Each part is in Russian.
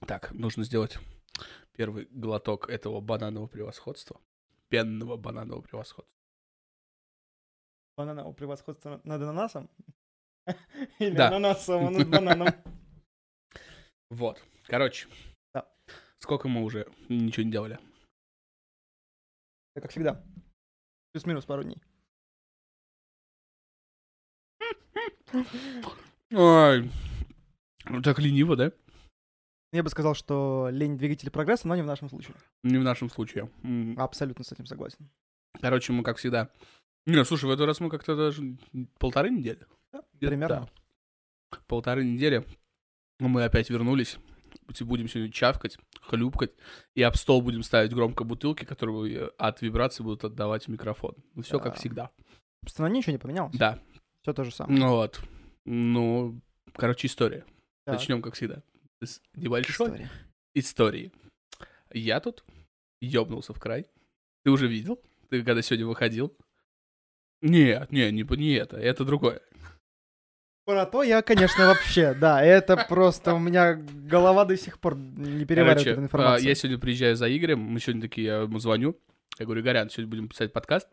Так, нужно сделать первый глоток этого бананового превосходства. Пенного бананового превосходства. Бананового превосходства над ананасом? Или Да. ананасом над бананом? Вот. Короче. Да. Сколько мы уже ничего не делали? Да, Как всегда. Плюс-минус пару дней. Ой. Ну, Так лениво, да? Я бы сказал, что лень двигатель прогресса, но не в нашем случае. Не в нашем случае. Абсолютно с этим согласен. Короче, мы как всегда. Не, слушай, в этот раз мы как-то даже полторы недели. Да, примерно. так. Полторы недели. Мы опять вернулись. Будем сегодня чавкать, хлюпкать. И об стол будем ставить громко бутылки, которые от вибрации будут отдавать в микрофон. Ну, все как Да. всегда. Собственно, ничего не поменялось. Да. Все то же самое. Ну вот. Ну, короче, история. Так, Начнем, как всегда. С небольшой история. истории. Я тут ёбнулся в край. Ты уже видел? Ты когда сегодня выходил? Нет, не, не, не это, это другое. Про то я, конечно, вообще, да, это просто у меня голова до сих пор не переваривает эту а, информацию. я сегодня приезжаю за Игорем, мы сегодня такие, я ему звоню, я говорю, Горян, сегодня будем писать подкаст,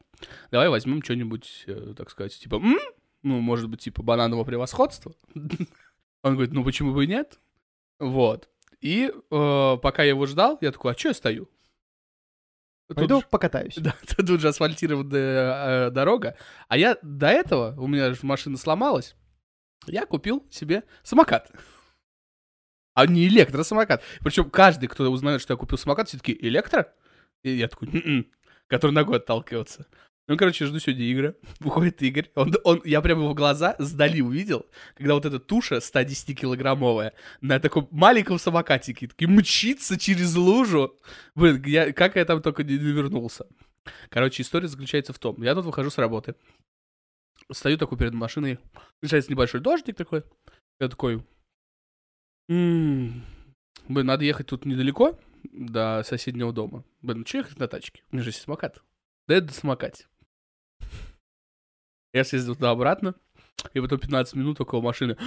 давай возьмем что-нибудь, э, так сказать, типа, «М? ну, может быть, типа бананового превосходства. Он говорит, ну, почему бы и нет? Вот. И э, пока я его ждал, я такой, а что я стою? Тут Пойду же- покатаюсь. Да, тут же асфальтированная э, дорога. А я до этого, у меня же машина сломалась, я купил себе самокат. А не электросамокат. Причем каждый, кто узнает, что я купил самокат, все таки электро? И я такой, «М-м», который ногой отталкивается. Ну, короче, жду сегодня Игоря. Выходит Игорь. Он, он, я прямо его глаза сдали увидел, когда вот эта туша 110-килограммовая на таком маленьком самокатике таки мчится через лужу. Блин, я, как я там только не вернулся. Короче, история заключается в том. Я тут выхожу с работы. Стою такой перед машиной. Начинается небольшой дождик такой. Я такой... «М, Блин, надо ехать тут недалеко до соседнего дома. Блин, ну что ехать на тачке? У меня же есть самокат. Да это самокате. Я съездил туда-обратно. И потом 15 минут около машины.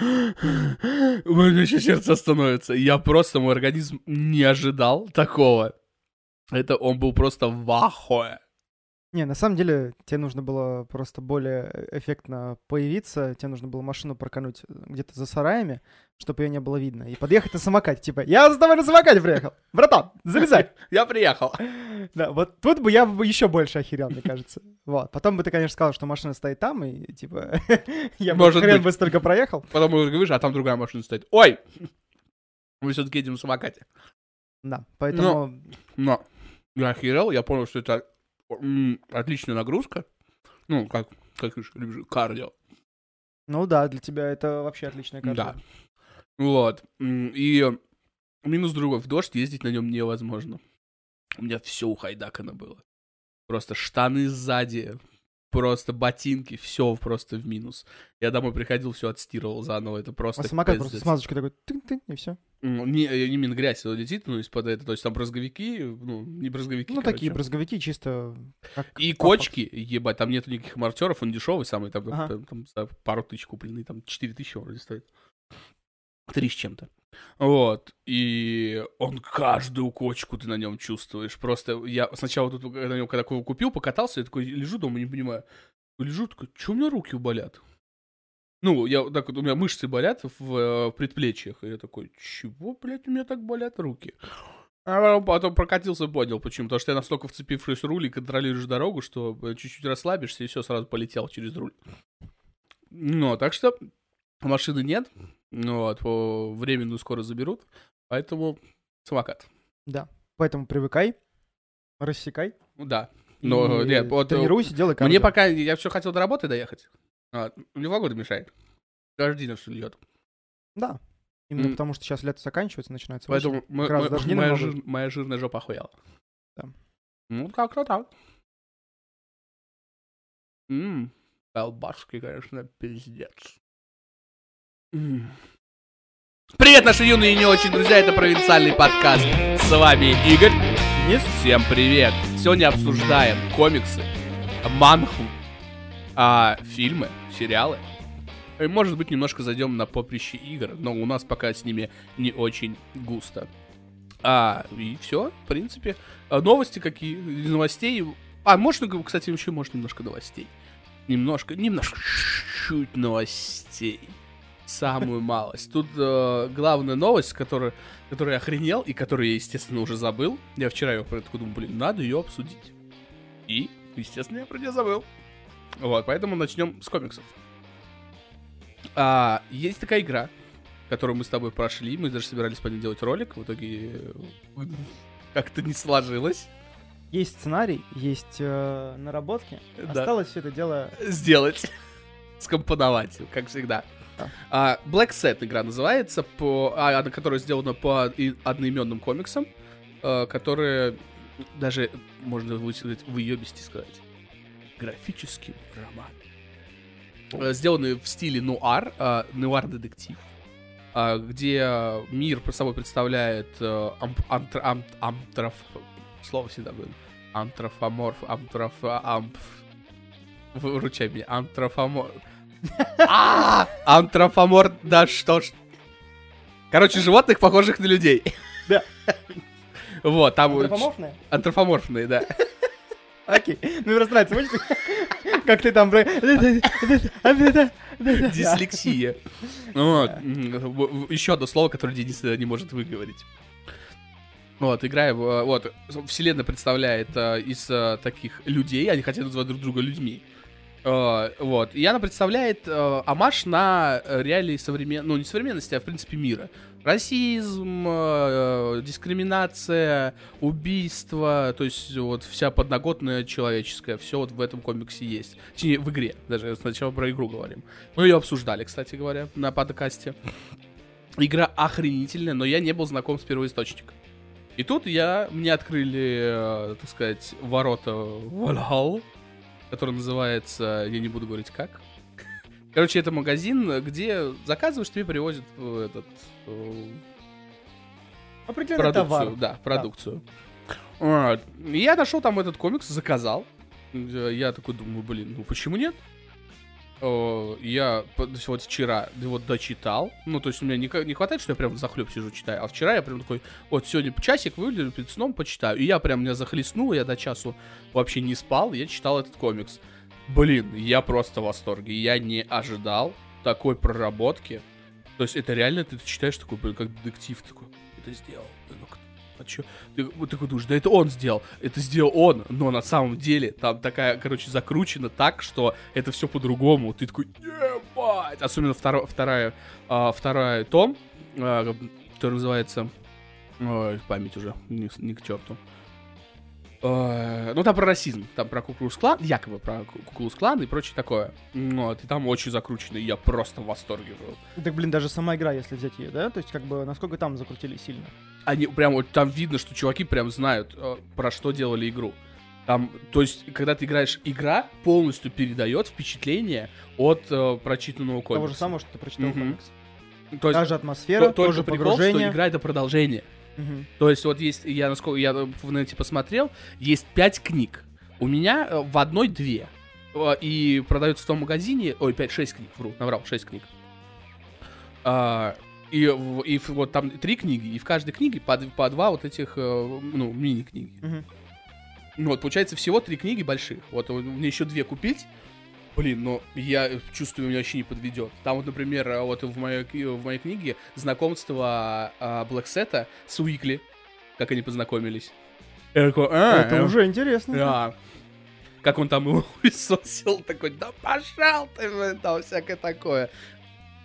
У меня еще сердце остановится. Я просто, мой организм не ожидал такого. Это он был просто в ахуе. Не, на самом деле, тебе нужно было просто более эффектно появиться, тебе нужно было машину прокануть где-то за сараями, чтобы ее не было видно, и подъехать на самокате, типа, я за тобой на самокате приехал, братан, залезай. Я приехал. Да, вот тут бы я бы еще больше охерел, мне кажется. Вот, потом бы ты, конечно, сказал, что машина стоит там, и, типа, я бы хрен бы столько проехал. Потом я говоришь, а там другая машина стоит. Ой! Мы все-таки едем на самокате. Да, поэтому, Но я охерел, я понял, что это отличная нагрузка. Ну, как, как любишь, кардио. ну да, для тебя это вообще отличная карта. Да. Вот. И минус другой. В дождь ездить на нем невозможно. У меня все ухайдакано было. Просто штаны сзади, просто ботинки, все просто в минус. Я домой приходил, все отстирывал заново. Это просто А самокат пиздец. просто смазочкой такой, тын-тын, и все. Не, э, не именно грязь летит, ну, из-под этого. То есть там брызговики, ну, не брызговики, Ну, такие короче. брызговики чисто... как И папа. кочки, ебать, там нету никаких мартеров, он дешевый самый, там, Ага. там- там пару тысяч купленный, там 4 тысячи вроде стоит. Три с чем-то. Вот, и он каждую кочку ты на нем чувствуешь. Просто я сначала тут на нем, когда купил, покатался, я такой лежу дома, не понимаю. Лежу, такой, что у меня руки болят? Ну, я так вот, у меня мышцы болят в э, предплечьях. И я такой, чего, блядь, у меня так болят руки? А потом прокатился понял, почему. Потому что я настолько вцепившись в руль и контролируешь дорогу, что чуть-чуть расслабишься, и все, сразу полетел через руль. Ну, так что машины нет. Ну, вот, по временную скоро заберут. Поэтому самокат. Да, поэтому привыкай, рассекай. Ну, да. Но, и нет, вот, э, тренируйся, делай Мне кардио. пока, я все хотел до работы доехать. А, мне погода мешает. День все льет. Да. Именно М. потому что сейчас лето заканчивается, начинается Поэтому осень. раз мо- дожди моя, жир- моя жирная жопа охуела. Да. Ну, как-то так. Ммм, колбаски, конечно, пиздец. Привет, наши юные и не очень друзья, это провинциальный подкаст. С вами Игорь. Денис? Всем привет. Сегодня обсуждаем комиксы, манху, а, фильмы, сериалы, И, может быть, немножко зайдем на поприще игр, но у нас пока с ними не очень густо. А, и все, в принципе. А новости какие? Из новостей. А, можно, кстати, еще может немножко новостей. Немножко, немножко, чуть новостей. Самую малость. Тут э, главная новость, которую, которую я охренел и которую я, естественно, уже забыл. Я вчера ее такой думаю, блин, надо ее обсудить. И, естественно, я про нее забыл. Вот, поэтому начнем с комиксов. А, есть такая игра, которую мы с тобой прошли. Мы даже собирались по ней делать ролик. В итоге э, как-то не сложилось. Есть сценарий, есть э, наработки. Да. Осталось все это дело... Сделать. Скомпоновать, как всегда. А, Black Set игра называется, по, а, которая сделана по и- одноименным комиксам, э, которые даже, можно высказать, выебисти сказать, графическим роман. Э, Сделаны в стиле нуар, э, нуар-детектив, э, где мир по собой представляет э, амп- антр- ам- антроф... Слово всегда будет. Антрофоморф... Антроф... Амп... Выручай меня. Антрофомор... А! Антрофомор... Да что ж... Короче, животных, похожих на людей. Да. Вот, там... Антропоморфное? Антрофоморфные, да. Окей. Ну, мне просто нравится, помнишь, как ты там... Дислексия. Вот. Еще одно слово, которое Денис не может выговорить. Вот, играем, э, вот, вселенная представляет э, из э, таких людей, они хотят называть друг друга людьми. Э, вот, и она представляет э, амаш на э, реалии современ... ну, не современности, а в принципе мира. Расизм, дискриминация, убийство, то есть вот вся подноготная человеческая, все вот в этом комиксе есть. Точнее, в игре, даже сначала про игру говорим. Мы ее обсуждали, кстати говоря, на подкасте. Игра охренительная, но я не был знаком с первоисточником. И тут я, мне открыли, так сказать, ворота Valhalla, который называется, я не буду говорить как. Короче, это магазин, где заказываешь, тебе привозят э, этот э, Определенный продукцию, товар. да, продукцию. И Я нашел там этот комикс, заказал. Я такой думаю, блин, ну почему нет? О, Я вот вчера вот дочитал. Ну, то есть у меня не, не хватает, что я прям захлеб сижу читаю. А вчера я прям такой, вот сегодня часик выделю перед сном, почитаю. И я прям меня захлестнуло, я до часу вообще не спал, я читал этот комикс. Блин, я просто в восторге. Я не ожидал такой проработки. То есть это реально, ты читаешь такой, блин, как детектив такой. Это сделал. Ну, кто- а чё? Ты вот такой думаешь, да это он сделал. Это сделал он. Но на самом деле там такая, короче, закручена так, что это все по-другому. Ты такой, ебать. Особенно второ- вторая, а, вторая том, а, который называется... Ой, память уже, не, не к черту. Э, Ну, там про расизм, там про Куклус Клан, якобы про Куклус Клан и прочее такое. Вот, и там очень закручено, я просто в восторге был. Так, блин, даже сама игра, если взять ее, да? То есть, как бы, насколько там закрутили сильно. Они прям вот там видно, что чуваки прям знают, э, про что делали игру. Там, то есть, когда ты играешь, игра полностью передает впечатление от э, прочитанного комикса. Того же самого, что ты прочитал Мгм. комикс. То есть, Та же атмосфера, то- тоже прикол, погружение. что игра это продолжение. Мгм. То есть вот есть, я насколько я в нете посмотрел, есть пять книг. У меня э, в одной две. Э, И продается в том магазине, ой, 5-6 книг, вру, наврал, 6 книг. А, и, и вот там три книги, и в каждой книге по, по два вот этих, э, ну, мини-книги. Мгм. Ну, вот, получается, всего три книги больших. Вот, мне еще две купить. Блин, но я чувствую, меня вообще не подведет. Там вот, например, э, вот в моей, в моей книге знакомство а, Блэксета с Уикли, как они познакомились. Я такой, «А, Это э, уже интересно. Да. Как он там его сосил, такой, да пошел ты, блин, там всякое такое.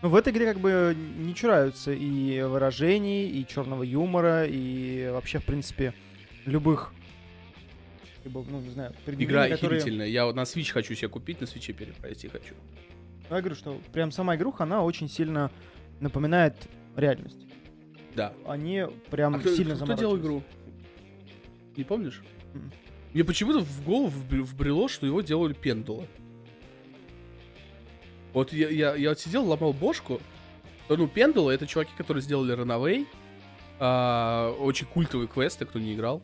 Ну, в этой игре как бы не чураются и выражений, и черного юмора, и вообще, в принципе, любых, ну, не знаю, Игра которые- охерительная. Я вот на Switch хочу себе купить, на свече перепройти хочу. Я говорю, что прям сама игруха, она очень сильно напоминает реальность. Да. Они прям А кто, сильно кто делал заморачиваются. игру? Не помнишь? Мгм. Мне почему-то в голову вбр- вбрело, что его делали пендулы. Вот я, я, я вот сидел, ломал бошку. Ну, пендулы это чуваки, которые сделали Runaway. а, очень культовые квесты, кто не играл.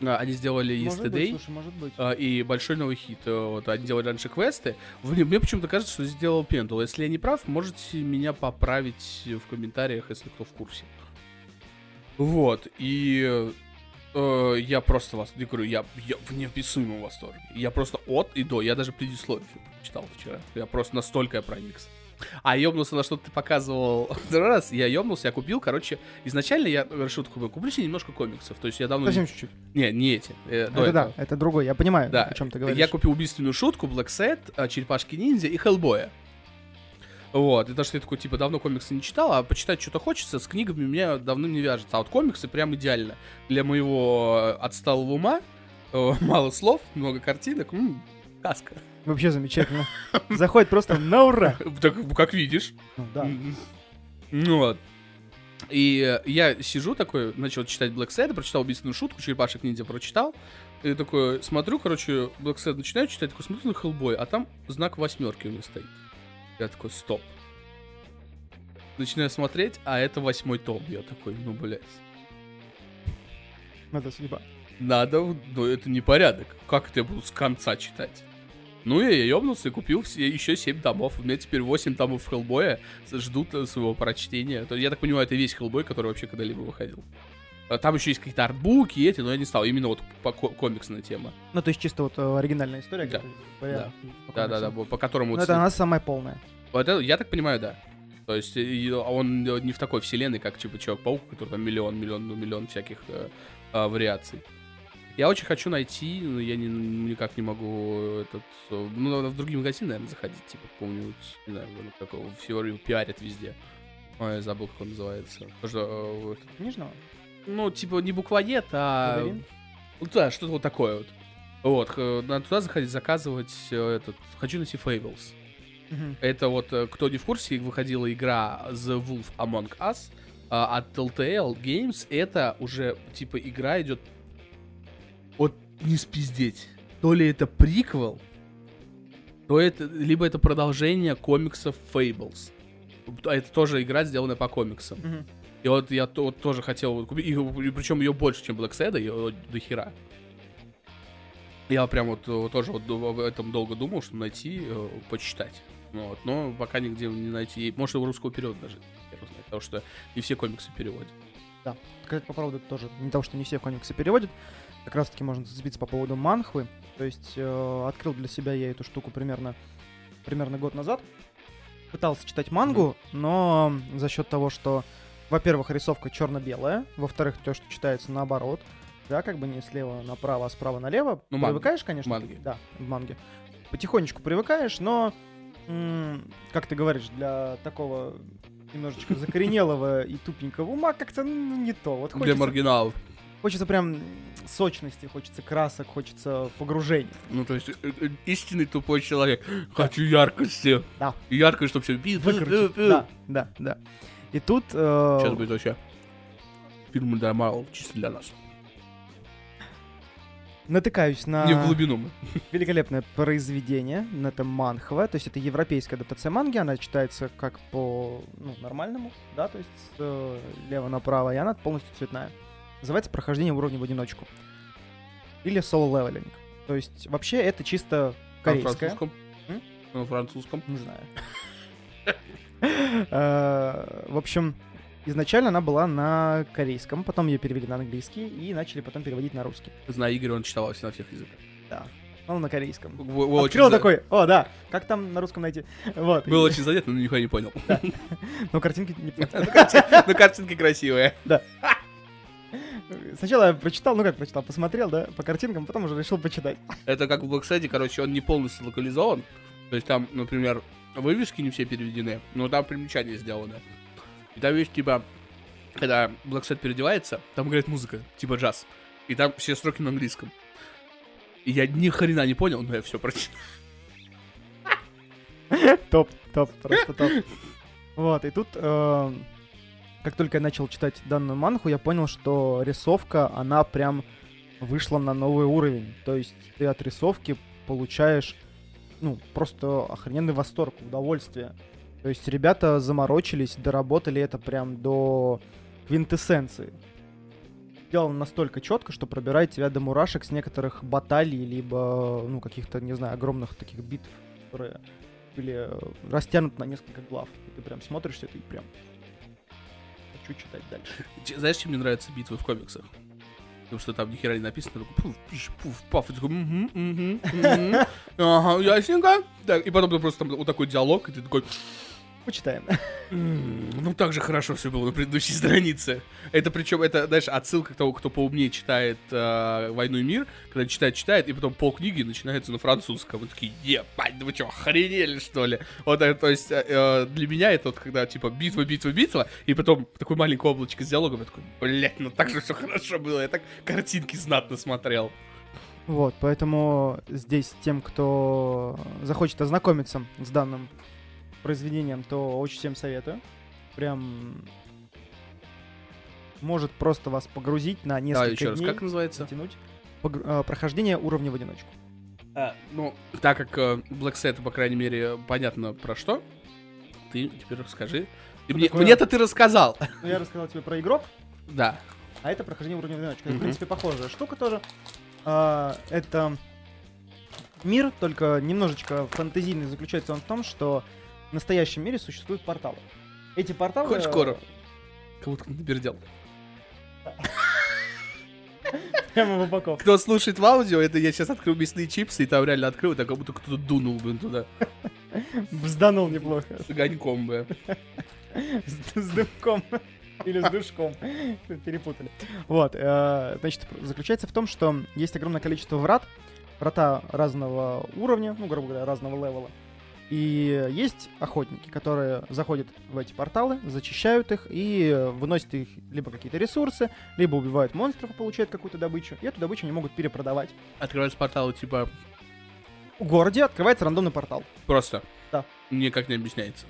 А, Они сделали быть, Yesterday. слушай, может быть. А, и большой новый хит. Э, Вот, они делали раньше квесты. Мне, мне почему-то кажется, что сделал Пентул. Если я не прав, можете меня поправить в комментариях, если кто в курсе. Вот, и э, я просто вас, я говорю, я, я в неописуемом восторге. Я просто от и до, я даже предисловие читал вчера. Я просто настолько проникся. А ёбнулся на что ты показывал второй раз, я ёбнулся, я купил, короче, изначально я решил, такой, куплю себе немножко комиксов, то есть я давно... Совсем чуть-чуть. Не, не эти, э, Это да, этого. это другой. Я понимаю, Да, о чем ты говоришь. я купил убийственную шутку, Black Set, а, Черепашки ниндзя и Хеллбоя. Вот, и то, что я такой, типа, давно комиксы не читал, а почитать что-то хочется, с книгами у меня давно не вяжется. А вот комиксы прям идеально. Для моего э, отсталого ума, э, мало слов, много картинок, м, сказка. Вообще замечательно. Заходит просто на ура. Так, как видишь. Ну, да. Ну вот. И э, я сижу такой, начал читать Black Sad, прочитал убийственную шутку, черепашек ниндзя прочитал. И такой, смотрю, короче, Black Sad начинаю читать, такой смотрю на Хеллбой, а там знак восьмерки у меня стоит. Я такой, стоп. Начинаю смотреть, а это восьмой том. Я такой, ну, блядь. Надо судьба. Надо, но это не порядок. Как это я буду с конца читать? Ну, я ёбнулся и купил все, еще 7 томов. У меня теперь 8 томов Хеллбоя ждут э, своего прочтения. То, я так понимаю, это весь Хеллбой, который вообще когда-либо выходил. А Там еще есть какие-то артбуки эти, но я не стал. Именно вот по ко- комиксная тема. Ну, то есть чисто вот э, оригинальная история. Да. как говоря, по Да-да-да, комиксам. по которому... Ну, вот это с- она самая полная. Вот это, я так понимаю, да. То есть и он не в такой вселенной, как типа Человек-паук, который там миллион, миллион, ну, миллион всяких э, а, вариаций. Я очень хочу найти, но я не, никак не могу этот... э, Ну, надо в другие магазины, наверное, заходить, типа, какого-нибудь, не знаю, какого, всего пиарят везде. Ой, я забыл, как он называется. Что, э, Книжного? ну, типа, не буквоед, а... Лабиринт? Ну да, что-то вот такое вот. Вот, надо туда заходить, заказывать э, этот... Хочу найти Fables. Это вот, кто не в курсе, выходила игра The Wolf Among Us от Telltale Games. Это уже, типа, игра идет... Вот не спиздеть. То ли это приквел, то это... Либо это продолжение комиксов Fables. А Это тоже игра, сделанная по комиксам. Мгм. И вот я то- вот тоже хотел вот купить, и, причем ее больше, чем Black Sad, ее до хера. Я прям вот, э, тоже вот об этом долго думал, чтобы найти, э, почитать. Вот, но пока нигде не найти. И, Может, его русского перевода даже. знает, потому что не все комиксы переводят. Сказать по поводу тоже, не того, что не все комиксы переводят, как раз таки можно зацепиться по поводу манхвы. То есть э, открыл для себя я эту штуку примерно, примерно год назад. Пытался читать мангу, но за счет того, что, во-первых, рисовка черно-белая, во-вторых, то, что читается наоборот, да, как бы не слева направо, а справа налево. Ну, манги. привыкаешь, конечно. Манги. Да, в манге. Потихонечку привыкаешь, но, как ты говоришь, для такого немножечко закоренелого и тупенького ума как-то ну, не то. Вот Для маргиналов. Хочется прям сочности, хочется красок, хочется погружения. Ну, то есть, э, э, истинный тупой человек. Хочу яркости. Да. Яркость, чтобы все... Выкрутить. Да, да, да. И тут... э, Сейчас будет вообще фильм для Марвел, чисто для нас. натыкаюсь на Не в глубину мы. великолепное произведение, это манхва, то есть это европейская адаптация манги, она читается как по ну, нормальному, да, то есть слева направо, и она полностью цветная. Называется «Прохождение уровня в одиночку». Или Solo Leveling. То есть вообще это чисто На корейская. французском. М? На французском. Не знаю. Э, В общем, изначально она была на корейском, потом ее перевели на английский и начали потом переводить на русский. Знаю, Игорь, он читал на всех языках. Да. Ну, на корейском. Очень Открыл такой, о, да, как там на русском найти? Вот. Был очень задет, но нихуя не понял. Но картинки. Ну, карти- ну, картинки красивые. Сначала я прочитал, ну как прочитал, посмотрел, да, по картинкам, потом уже решил почитать. Это как в Блэксайде, короче, он не полностью локализован. То есть там, например, вывески не все переведены, но там примечания сделаны. И там есть, типа, когда Блэксайд переодевается, там играет музыка, типа джаз. И там все строки на английском. И я ни хрена не понял, но я все прочитал. Топ, топ, просто топ. Вот, и тут, э, как только я начал читать данную манху, я понял, что рисовка, она прям вышла на новый уровень. То есть ты от рисовки получаешь, ну, просто охрененный восторг, удовольствие. То есть ребята заморочились, доработали это прям до квинтэссенции. сделано настолько четко, что пробирает тебя до мурашек с некоторых баталий, либо, ну, каких-то, не знаю, огромных таких битв, которые были э, растянуты на несколько глав. И ты прям смотришь это и прям хочу читать дальше. Знаешь, чем мне нравятся битвы в комиксах? Потому что там ни хера не написано, только пуф, пиш, пуф, паф, и такой, «Мгм, мгм, мгм. ага, ясненько. Так, и потом просто там вот такой диалог, и ты такой, Почитаем. «М, ну так же хорошо все было на предыдущей странице. Это причем, это, знаешь, отсылка к тому, кто поумнее читает э, «Войну и мир», когда читает, читает, и потом полкниги начинается на французском. И такие, ебать, вы что, охренели, что ли? Вот это, то есть, э, э, для меня это вот, когда, типа, битва, битва, битва, и потом такое маленькое облачко с диалогом, я такой, блядь, ну так же все хорошо было, я так картинки знатно смотрел. Вот, поэтому здесь тем, кто захочет ознакомиться с данным произведением, то очень всем советую. Прям может просто вас погрузить на Да, несколько еще раз, дней. как называется? затянуть. Погр- э, прохождение уровня в одиночку. А, ну, так как э, Black Set, по крайней мере, понятно про что, ты теперь расскажи. Ты Что мне, такое? мне-то ты рассказал. Ну, я рассказал тебе про игрок, Да. а это прохождение уровня в одиночку. Это, в принципе, похожая штука тоже. А, это мир, только немножечко фантазийный. Заключается он в том, что в настоящем мире существуют порталы. Эти порталы... Хоть э, скоро. Кого-то напердел. Прямо в упаковке. Кто слушает в аудио, это я сейчас открыл мясные чипсы, и там реально открыл, так как будто кто-то дунул, блин, туда. Бзданул неплохо. С огоньком, бы. С, с дымком. Или с душком. Перепутали. Вот. э, Значит, заключается в том, что есть огромное количество врат. Врата разного уровня, ну, грубо говоря, разного левела. И есть охотники, которые заходят в эти порталы, зачищают их и выносят их либо какие-то ресурсы, либо убивают монстров и получают какую-то добычу. И эту добычу они могут перепродавать. Открывается портал, типа, В городе открывается рандомный портал. просто. Да. Никак не объясняется.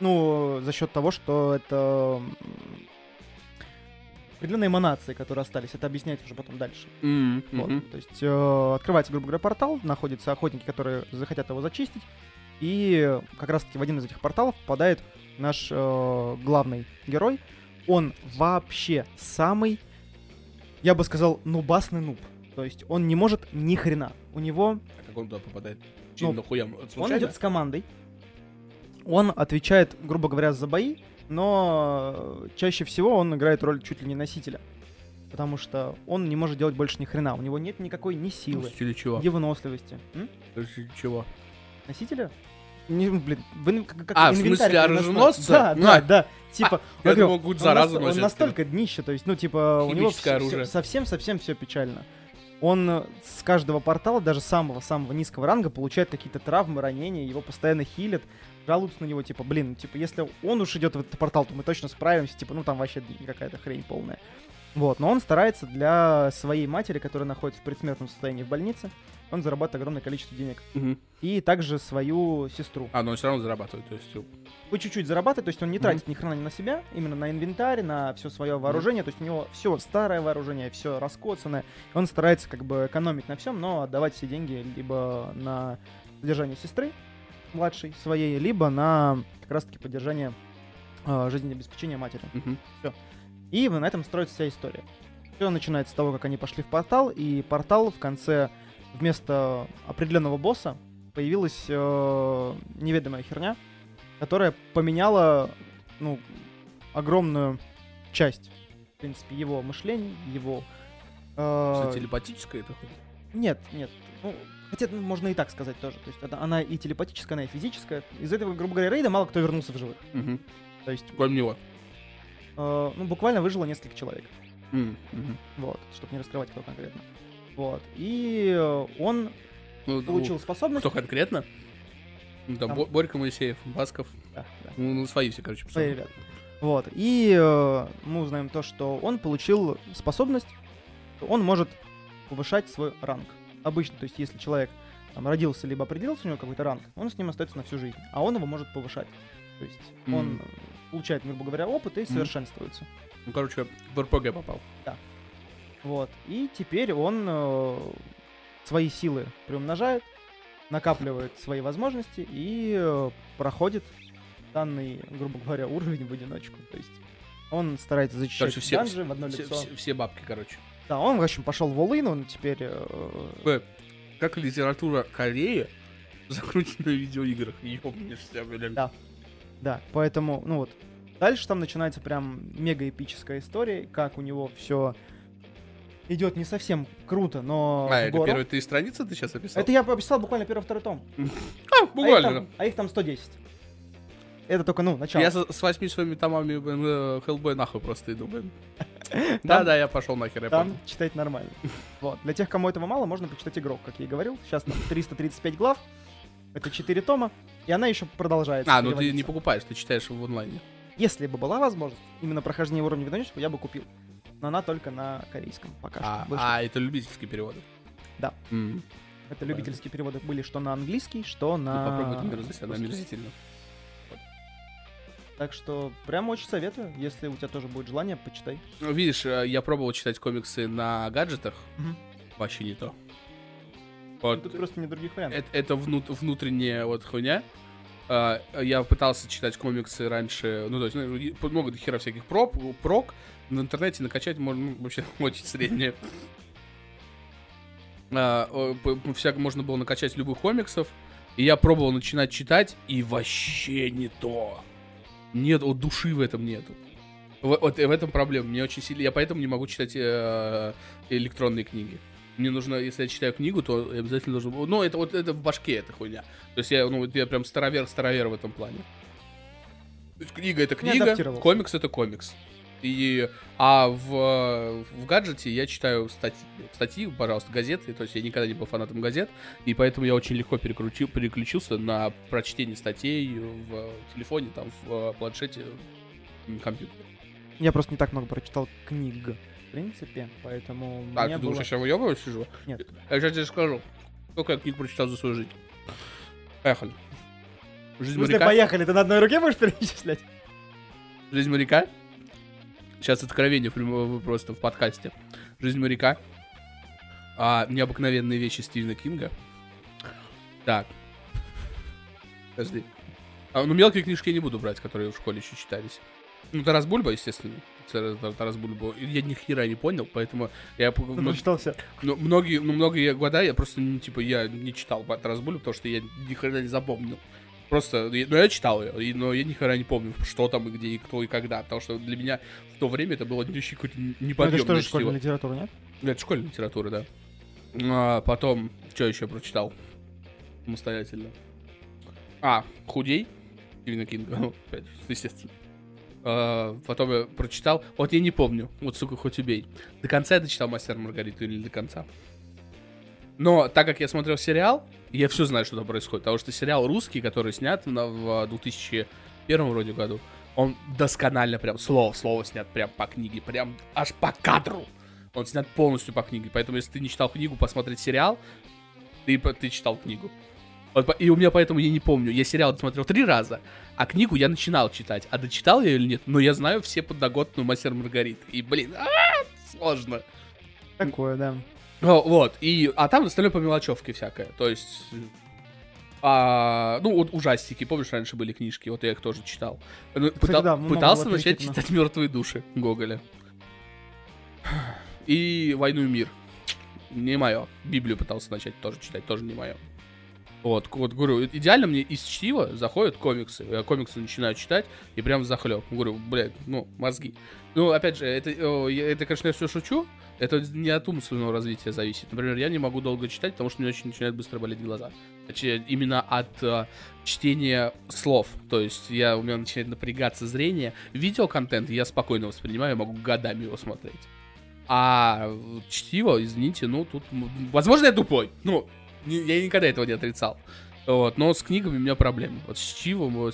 Ну, за счет того, что это определенные эманации, которые остались. Это объясняется уже потом дальше. М, Вот. То есть э, открывается, грубо говоря, портал, находятся охотники, которые захотят его зачистить. И как раз-таки в один из этих порталов попадает наш э, главный герой. Он вообще самый, я бы сказал, нубасный нуб. То есть он не может ни хрена. У него А как он туда попадает? Чем Ну, нахуя? он идет с командой. Он отвечает, грубо говоря, за бои, но чаще всего он играет роль чуть ли не носителя. Потому что он не может делать больше ни хрена. У него нет никакой ни силы, Или чего? ни выносливости. М? Чего? Носителя? Не, блин, вы как, как А, в смысле оруженосца? Да, да, А. да. Типа, Я говорю, думал, какую-то он заразу наст- носит. Он настолько днище, то есть, ну, типа, у него совсем-совсем все печально. Он с каждого портала, даже самого-самого низкого ранга, получает какие-то травмы, ранения, его постоянно хилят, жалуются на него, типа, блин, ну, типа, если он уж идет в этот портал, то мы точно справимся, типа, ну, там вообще какая-то хрень полная. Вот, но он старается для своей матери, которая находится в предсмертном состоянии в больнице, он зарабатывает огромное количество денег. Мгм. И также свою сестру. А, но он все равно зарабатывает. То есть, э, По чуть-чуть зарабатывает, то есть он не тратит ни хрена ни на себя, именно на инвентарь, на все свое вооружение, то есть у него все старое вооружение, все раскоцанное. Он старается как бы экономить на всем, но отдавать все деньги либо на содержание сестры младшей своей, либо на как раз-таки поддержание э, жизнеобеспечения матери. мгм. И на этом строится вся история. Все начинается с того, как они пошли в портал, и портал в конце вместо определенного босса появилась э, неведомая херня, которая поменяла, ну, огромную часть, в принципе, его мышления, его... э, Кстати, телепатическое это нет, нет. Ну, хотя ну, можно и так сказать тоже. То есть это, она и телепатическая, она и физическая. Из этого, грубо говоря, рейда мало кто вернулся в живых. Мгм. То есть, Кроме него. э, ну, буквально выжило несколько человек. Мгм. Вот, чтобы не раскрывать, кто конкретно. Вот. И э, он Ну, получил ну, способность. Кто конкретно? Ну, там, Там- Бо- Борька Моисеев, Басков. Да, да. Ну, ну, свои все, короче, пацаны. ребята. Вот. И э, мы узнаем то, что он получил способность, он может повышать свой ранг. Обычно, то есть если человек там, родился либо определился у него какой-то ранг, он с ним остается на всю жизнь, а он его может повышать. То есть он Мгм. э, получает, грубо говоря, опыт и совершенствуется. Ну, короче, в РПГ попал. Вот. И теперь он э, свои силы приумножает, накапливает свои возможности и э, проходит данный, грубо говоря, уровень в одиночку. То есть Он старается защищать Короче, все, данжи в одно все, лицо. все- все бабки, короче. Да, он, в общем, пошел в All-In, он теперь... э, Б, Как литература Кореи закручена в видеоиграх. Ёбнешься, блин. Да. Да, поэтому, ну вот, дальше там начинается прям мега эпическая история, как у него все идет не совсем круто, но А, в это первые три страницы ты сейчас описал? Это я описал буквально первый-второй том. А, А буквально. а их там 110. Это только, ну, начало. Я с восьми своими томами блин, э, нахуй просто иду, блин. Да-да, я пошел нахер, я Там читать нормально. Вот. Для тех, кому этого мало, можно почитать игрок, как я и говорил. Сейчас там 335 глав. Это 4 тома. И она еще продолжается. А, ну ты не покупаешь, ты читаешь в онлайне. Если бы была возможность, именно прохождение уровня видончика, я бы купил. Но она только на корейском пока А, что. Больше- а, это любительские переводы? Да. М. Это любительские переводы были что на английский, что Ну, на... попробуй эту мерзость, она омерзительна. Так что прям очень советую, если у тебя тоже будет желание, почитай. Ну, Видишь, э, я пробовал читать комиксы на гаджетах, Мгм. вообще не то. Ну, Вот, Тут просто не других вариантов. это, это внут- внутренняя вот хуйня. А, Я пытался читать комиксы раньше, ну, то есть, ну, много до хера всяких проб, прок. В интернете накачать можно ну, вообще очень среднее. А, всяко можно было накачать любых комиксов. И я пробовал начинать читать, и вообще не то. Нет, вот души в этом нету. В- Вот в этом проблема. Мне очень сильно. Я поэтому не могу читать э, электронные книги. Мне нужно, если я читаю книгу, то я обязательно должен. Ну, это вот это в башке эта хуйня. То есть я, ну, я прям старовер-старовер в этом плане. То есть книга это Не книга, комикс это комикс. И, а в, в гаджете я читаю статьи, статьи, пожалуйста, газеты, то есть я никогда не был фанатом газет, и поэтому я очень легко переключил, переключился на прочтение статей в телефоне, там, в э, планшете, м, компьютере. Я просто не так много прочитал книг, в принципе, поэтому А, ты думаешь, было... я сейчас выебываюсь сижу? Нет. Я сейчас тебе скажу, сколько я книг прочитал за свою жизнь. Поехали. В Жизнь смысле, моряка. поехали, ты на одной руке будешь перечислять? Жизнь моряка. Сейчас откровение просто в подкасте. Жизнь моряка. А, необыкновенные вещи Стивена Кинга. Так. Подожди. А, ну, мелкие книжки я не буду брать, которые в школе еще читались. Ну, Тарас Бульба, естественно. Тарас Бульба. Я ни хера не понял, поэтому я... Ты ну, прочитал все. ну, многие, ну, многие года я просто, ну, типа, я не читал Тарас Бульба, потому что я ни хрена не запомнил. Просто, ну, я читал ее, но я ни хрена не помню, что там, и где, и кто, и когда. Потому что для меня в то время это было вообще какое-то Ну, это неподъемное же школьная литература, нет? Ну, Это школьная литература, да. А, потом, что еще прочитал самостоятельно? А, «Худей» Стивена Кинга, ну, опять же, естественно. А, потом я прочитал, вот я не помню, вот, сука, хоть убей. До конца я дочитал «Мастер Маргариту» или до конца. Но так как я смотрел сериал, я все знаю, что там происходит. Потому что сериал русский, который снят в 2001 вроде году, он досконально прям слово слово снят прям по книге, прям аж по кадру. Он снят полностью по книге. Поэтому, если ты не читал книгу, посмотреть сериал, ты, ты читал книгу. Вот и у меня поэтому я не помню. Я сериал смотрел три раза, а книгу я начинал читать. А дочитал я или нет? Но я знаю все подноготную Мастер Маргариты. И, блин, а, сложно. Такое, да. О, вот, и, а там остальное по мелочевке всякое, то есть, а, ну, вот ужастики, помнишь, раньше были книжки, вот я их тоже читал. Ну, пытал- да, пытался начать относительно. читать «Мертвые души» Гоголя. И «Войну и мир». Не мое. Библию пытался начать тоже читать, тоже не мое. Вот, вот говорю, идеально мне из чтива заходят комиксы. Я комиксы начинаю читать и прям захлеб. Говорю, блядь, ну, мозги. Ну, опять же, это, я- это конечно, я все шучу. Это не от умственного развития зависит. Например, я не могу долго читать, потому что мне очень начинают быстро болеть глаза. Точнее, именно от э, чтения слов. То есть я, у меня начинает напрягаться зрение. Видеоконтент я спокойно воспринимаю, могу годами его смотреть. А чтиво, извините, ну тут... Возможно, я тупой. Ну, я никогда этого не отрицал. Вот, но с книгами у меня проблемы. Вот с чтивом,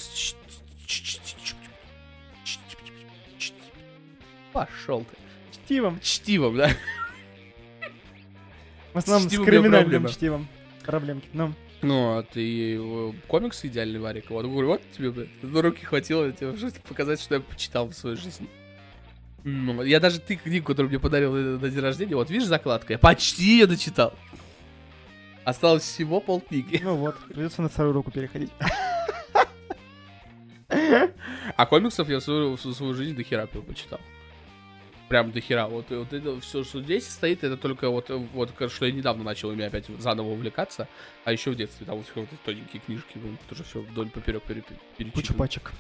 Пошел ты. Чтивом. Чтивом, да? В основном с меня криминальным чтивом. Проблемки. Ну, Ну, а ты э, комикс идеальный, Варик. Вот, говорю, вот тебе, блядь, на руки хватило тебе что- показать, что я почитал в своей жизни. Ну, я даже ты книгу, которую мне подарил на на день рождения, вот видишь закладка, я почти ее дочитал. Осталось всего полкниги. ну вот, придется на вторую руку переходить. А комиксов я в свою, в свою жизнь до хера почитал. Прям до хера. Вот, вот это все, что здесь стоит, это только вот, вот что я недавно начал ими опять заново увлекаться, а еще в детстве там вот, вот тоненькие книжки, блин, тоже все вдоль поперек пере, перечитывал. Куча пачек.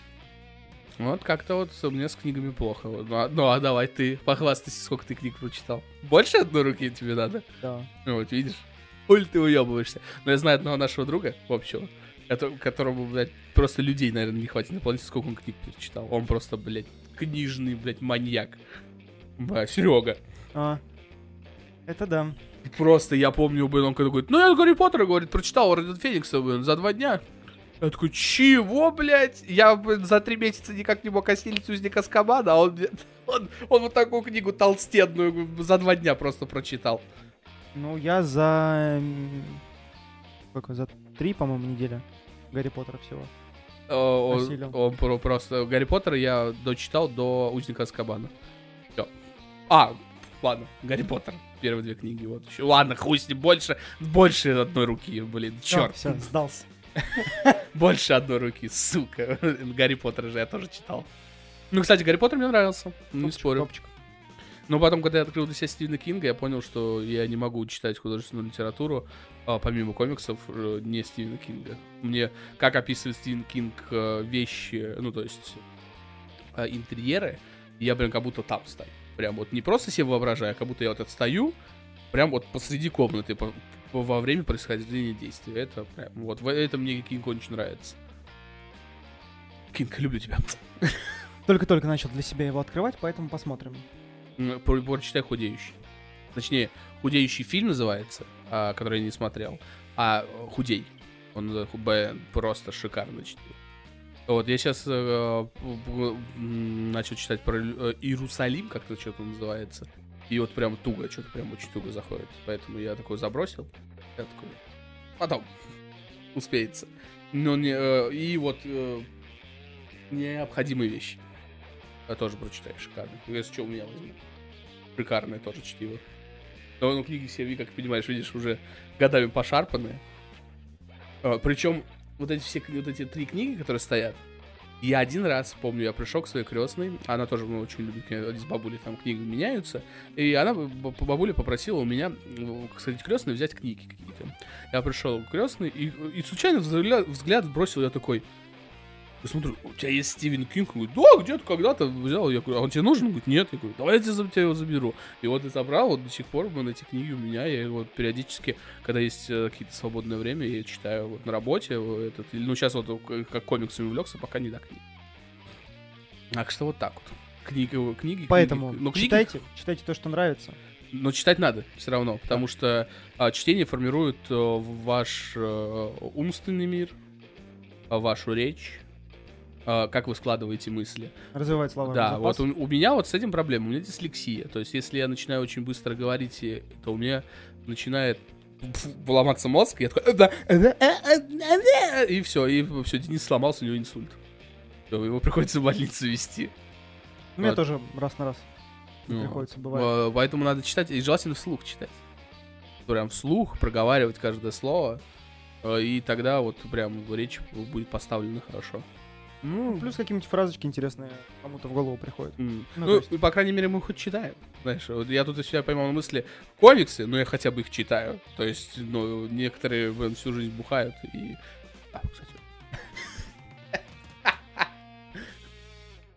Вот как-то вот меня с книгами плохо. Ну а, ну, а давай ты похвастайся, сколько ты книг прочитал. Больше одной руки тебе надо? Да. Вот видишь, уль ты уебываешься. Но я знаю одного нашего друга общего, которому, блядь, просто людей, наверное, не хватит на планете, сколько он книг перечитал. Он просто, блядь, книжный, блядь, маньяк. Серега. А, это да. Просто я помню, блин, он когда говорит, ну я Гарри Поттера, говорит, прочитал Орден Феникса, блин, за два дня. Я такой, чего, блядь? Я блин, за три месяца никак не мог осилить узник Аскабана, а он, он, он вот такую книгу толстенную за два дня просто прочитал. Ну, я за... Сколько? За три, по-моему, недели Гарри Поттера всего. Он, он, он просто... Гарри Поттера я дочитал до Узника Аскабана. А, ладно, Гарри Поттер. Первые две книги, вот еще. Ладно, хуй с ним, больше, больше одной руки, блин, черт. Все, сдался. Больше одной руки, сука. Гарри Поттер же я тоже читал. Ну, кстати, Гарри Поттер мне нравился, не спорю. Но потом, когда я открыл для себя Стивена Кинга, я понял, что я не могу читать художественную литературу, а, помимо комиксов, э, не Стивена Кинга. Мне, как описывает Стивен Кинг э, вещи, ну, то есть э, интерьеры, я прям как будто там стою. Прям вот не просто себе воображаю, а как будто я вот там стою, прям вот посреди комнаты, во время происхождения действия. Это прям, вот, это мне Кинг очень нравится. Кинг, люблю тебя. Только-только начал для себя его открывать, поэтому посмотрим. Прочитай «Худеющий». Точнее, «Худеющий» фильм называется, а, который я не смотрел, а «Худей». Он просто шикарно читает. Вот, я сейчас э, начал читать про э, Иерусалим, как-то что-то называется. И вот прям туго, что-то прям очень туго заходит. Поэтому я такой забросил. Я такой, потом успеется. Но не, э, и вот э, необходимые вещи. Я тоже прочитаю, шикарно. Если что, у меня возьму. Шикарное тоже чтиво. Но ну, книги все, как понимаешь, видишь, уже годами пошарпанные. А, причем вот эти все вот эти три книги, которые стоят, я один раз, помню, я пришел к своей крестной, она тоже ну, очень любит, с бабулей там книги меняются, и она бабуле попросила у меня, кстати, крестной взять книги какие-то. Я пришел к крестной, и, и случайно взгляд, взгляд бросил я такой, я смотрю, у тебя есть Стивен Кинг? Он говорит, да, где-то когда-то взял. Я говорю, а он тебе нужен? Он говорит, нет. Я говорю, давай я тебя его заберу. И вот я забрал, вот до сих пор он эти книги у меня. Я вот периодически, когда есть э, какие-то свободное время, я читаю вот на работе. Этот, ну, сейчас вот как комиксами увлекся, пока не до книг. Так что вот так вот. Книги, книги, Поэтому книги. Но книги... читайте, читайте то, что нравится. Но читать надо все равно, потому что а, чтение формирует а, ваш а, умственный мир, а, вашу речь, как вы складываете мысли. Развивать слова. Да, запас. вот у, у меня вот с этим проблема, у меня дислексия. То есть, если я начинаю очень быстро говорить, то у меня начинает ломаться мозг, и я такой... И все, и все, Денис сломался, у него инсульт. Его приходится в больницу вести. У меня вот. тоже раз на раз ну, приходится, бывает. Поэтому надо читать, и желательно вслух читать. Прям вслух, проговаривать каждое слово. Э, и тогда вот прям речь будет поставлена хорошо. Ну, плюс какие-нибудь фразочки интересные кому-то в голову приходят. Mm. Ну, ну есть... по крайней мере, мы хоть читаем. Знаешь, вот я тут себя поймал на мысли комиксы, но я хотя бы их читаю. То есть, ну, некоторые блин, всю жизнь бухают и... А, кстати.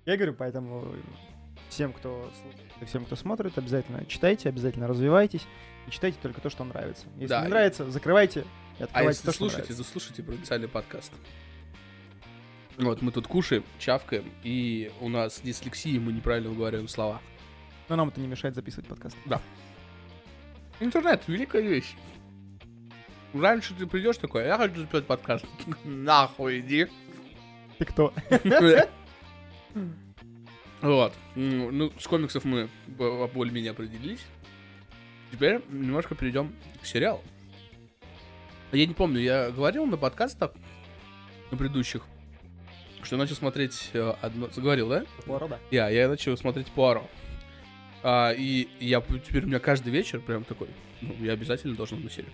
Я говорю, поэтому всем, кто слушает, всем, кто смотрит, обязательно читайте, обязательно развивайтесь. И читайте только то, что нравится. Если да, не нравится, закрывайте и открывайте а если то, слушайте, нравится. заслушайте провинциальный подкаст. Вот мы тут кушаем, чавкаем, и у нас дислексия, мы неправильно выговариваем слова. Но нам это не мешает записывать подкаст. Да. Интернет — великая вещь. Раньше ты придешь такой, я хочу записать подкаст. Нахуй иди. Ты кто? Вот. Ну, с комиксов мы более-менее определились. Теперь немножко перейдем к сериалу. Я не помню, я говорил на подкастах, на предыдущих, что начал смотреть э, одно... Заговорил, да? Пуаро, да. Я, я начал смотреть Пуаро. А, и я теперь у меня каждый вечер прям такой, ну, я обязательно должен одну серию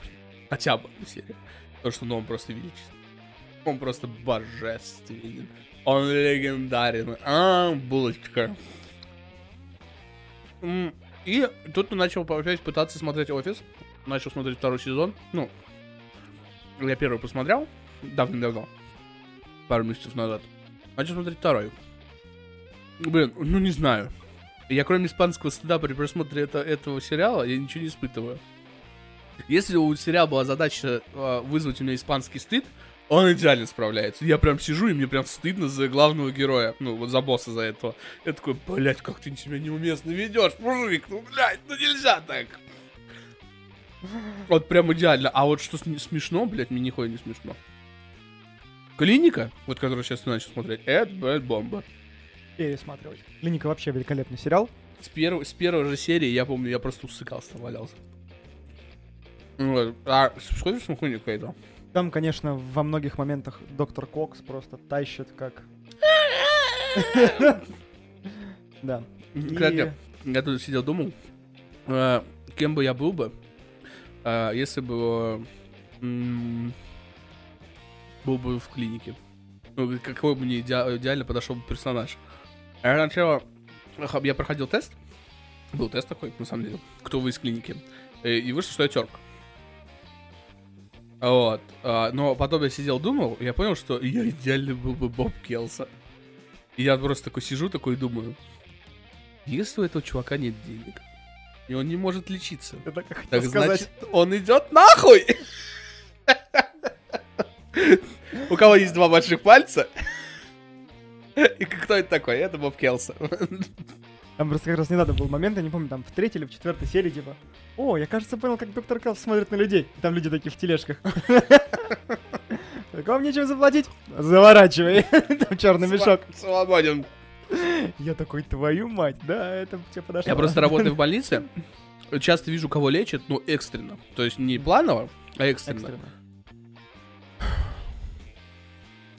Хотя бы одну серию. Потому что, ну, он просто величественный. Он просто божественен. Он легендарен. А, булочка. И тут начал пытаться смотреть офис. Начал смотреть второй сезон. Ну, я первый посмотрел. Давно-давно. Пару месяцев назад. Начал смотреть второй. Блин, ну не знаю. Я кроме испанского стыда при просмотре это- этого сериала, я ничего не испытываю. Если у сериала была задача э, вызвать у меня испанский стыд, он идеально справляется. Я прям сижу, и мне прям стыдно за главного героя. Ну, вот за босса за этого. Я такой, блядь, как ты себя неуместно ведешь, мужик. Ну, блядь, ну нельзя так. Вот прям идеально. А вот что см- смешно, блядь, мне нихуя не смешно. Клиника, вот которую сейчас начал смотреть, это, блядь, бомба. Пересматривать. Клиника вообще великолепный сериал. С, перв- с первой же серии, я помню, я просто усыкался, валялся. Вот. А что за хуйня какая-то? Там, конечно, во многих моментах доктор Кокс просто тащит как... Да. Кстати, я тут сидел, думал, э, кем бы я был бы, э, если бы был бы в клинике. Ну, какой бы мне иде- идеально подошел бы персонаж. А Я сначала, я проходил тест, был тест такой, на самом деле, кто вы из клиники, э, и вышло, что я терк. Вот. а, Но потом я сидел, думал, и я понял, что я идеально был бы Боб Келса. И я просто такой сижу, такой думаю, если у этого чувака нет денег, и он не может лечиться, Это как так сказать. значит, он идет нахуй! У кого есть два больших пальца? И кто это такой? Это Боб Келса. Там просто как раз недавно был момент, я не помню, там в третьей или в четвертой серии, типа, о, я, кажется, понял, как доктор Келс смотрит на людей. И там люди такие в тележках. Так вам нечем заплатить? Заворачивай. Там черный мешок. Свободен. Я такой, твою мать, да, это тебе подошло. Я просто работаю в больнице, часто вижу, кого лечат, ну, экстренно. То есть не планово, а экстренно. Экстренно.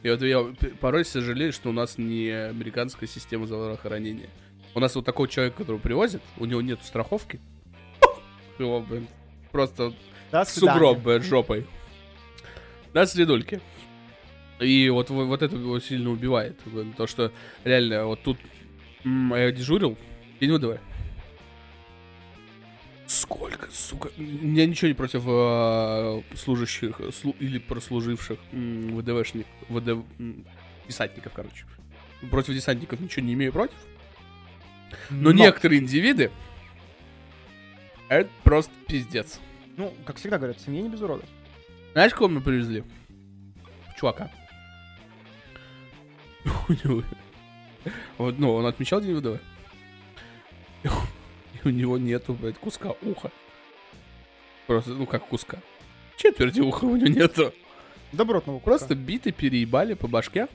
И вот я порой сожалею, что у нас не американская система здравоохранения. У нас вот такой человек, которого привозят, у него нет страховки. Его, блин, просто сугроб, блин, жопой. На следульке. И вот, во- вот это его сильно убивает. То, что реально вот тут я дежурил. И ну давай. Сколько, сука. Я ничего не против э, служащих слу- или прослуживших м, ВДВшник, ВД, м, десантников, короче. Против десантников ничего не имею против. Но, некоторые индивиды это просто пиздец. Ну, как всегда говорят, в семье не без урода. Знаешь, кого мы привезли? Чувака. У него- Вот, ну, он отмечал день ВДВ. У него нету, блядь, куска уха. Просто, ну как куска. Четверти уха у него нету. Добротного куска. Просто биты переебали по башке.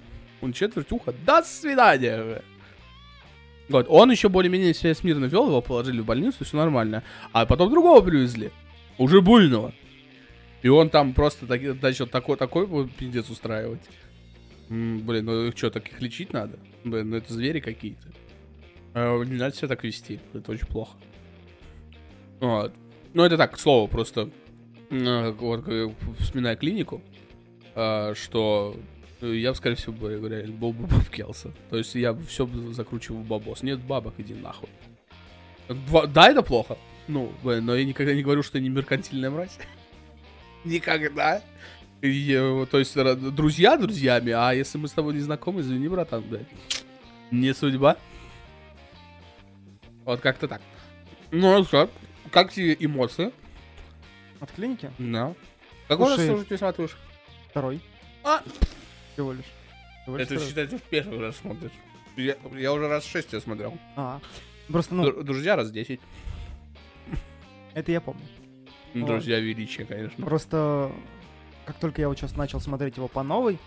Он четверть уха. До свидания. бля. Вот, он еще более-менее себя смирно вел, его положили в больницу, все нормально. А потом другого привезли. Уже буйного. И он там просто таки- начал такой, такой вот пиздец устраивать. М, блин, ну их что, таких лечить надо? Блин, ну это звери какие-то. Э, не надо себя так вести, это очень плохо. Вот. Ну это так, к слову, просто э, вот э, вспоминая клинику, что я бы, скорее всего, говоря, был бы Боб Келса. То есть я бы все закручивал в бабос. Нет бабок, иди нахуй. Да, это плохо. Ну, но я никогда не говорю, что я не меркантильная мразь. Никогда. И, то есть, друзья друзьями, а если мы с тобой не знакомы, извини, братан, блядь. Не судьба. Вот как-то так. Ну, а что? Как тебе эмоции? От клиники? Да. Какой раз уже ты смотришь? Второй. А! Всего лишь. Всего лишь Это второй. считается в первый раз смотришь. Я, я уже раз шесть я смотрел. А, просто, ну, Дру- Друзья раз 10. это я помню. Вот. Друзья величия, конечно. Просто, как только я вот сейчас начал смотреть его по новой,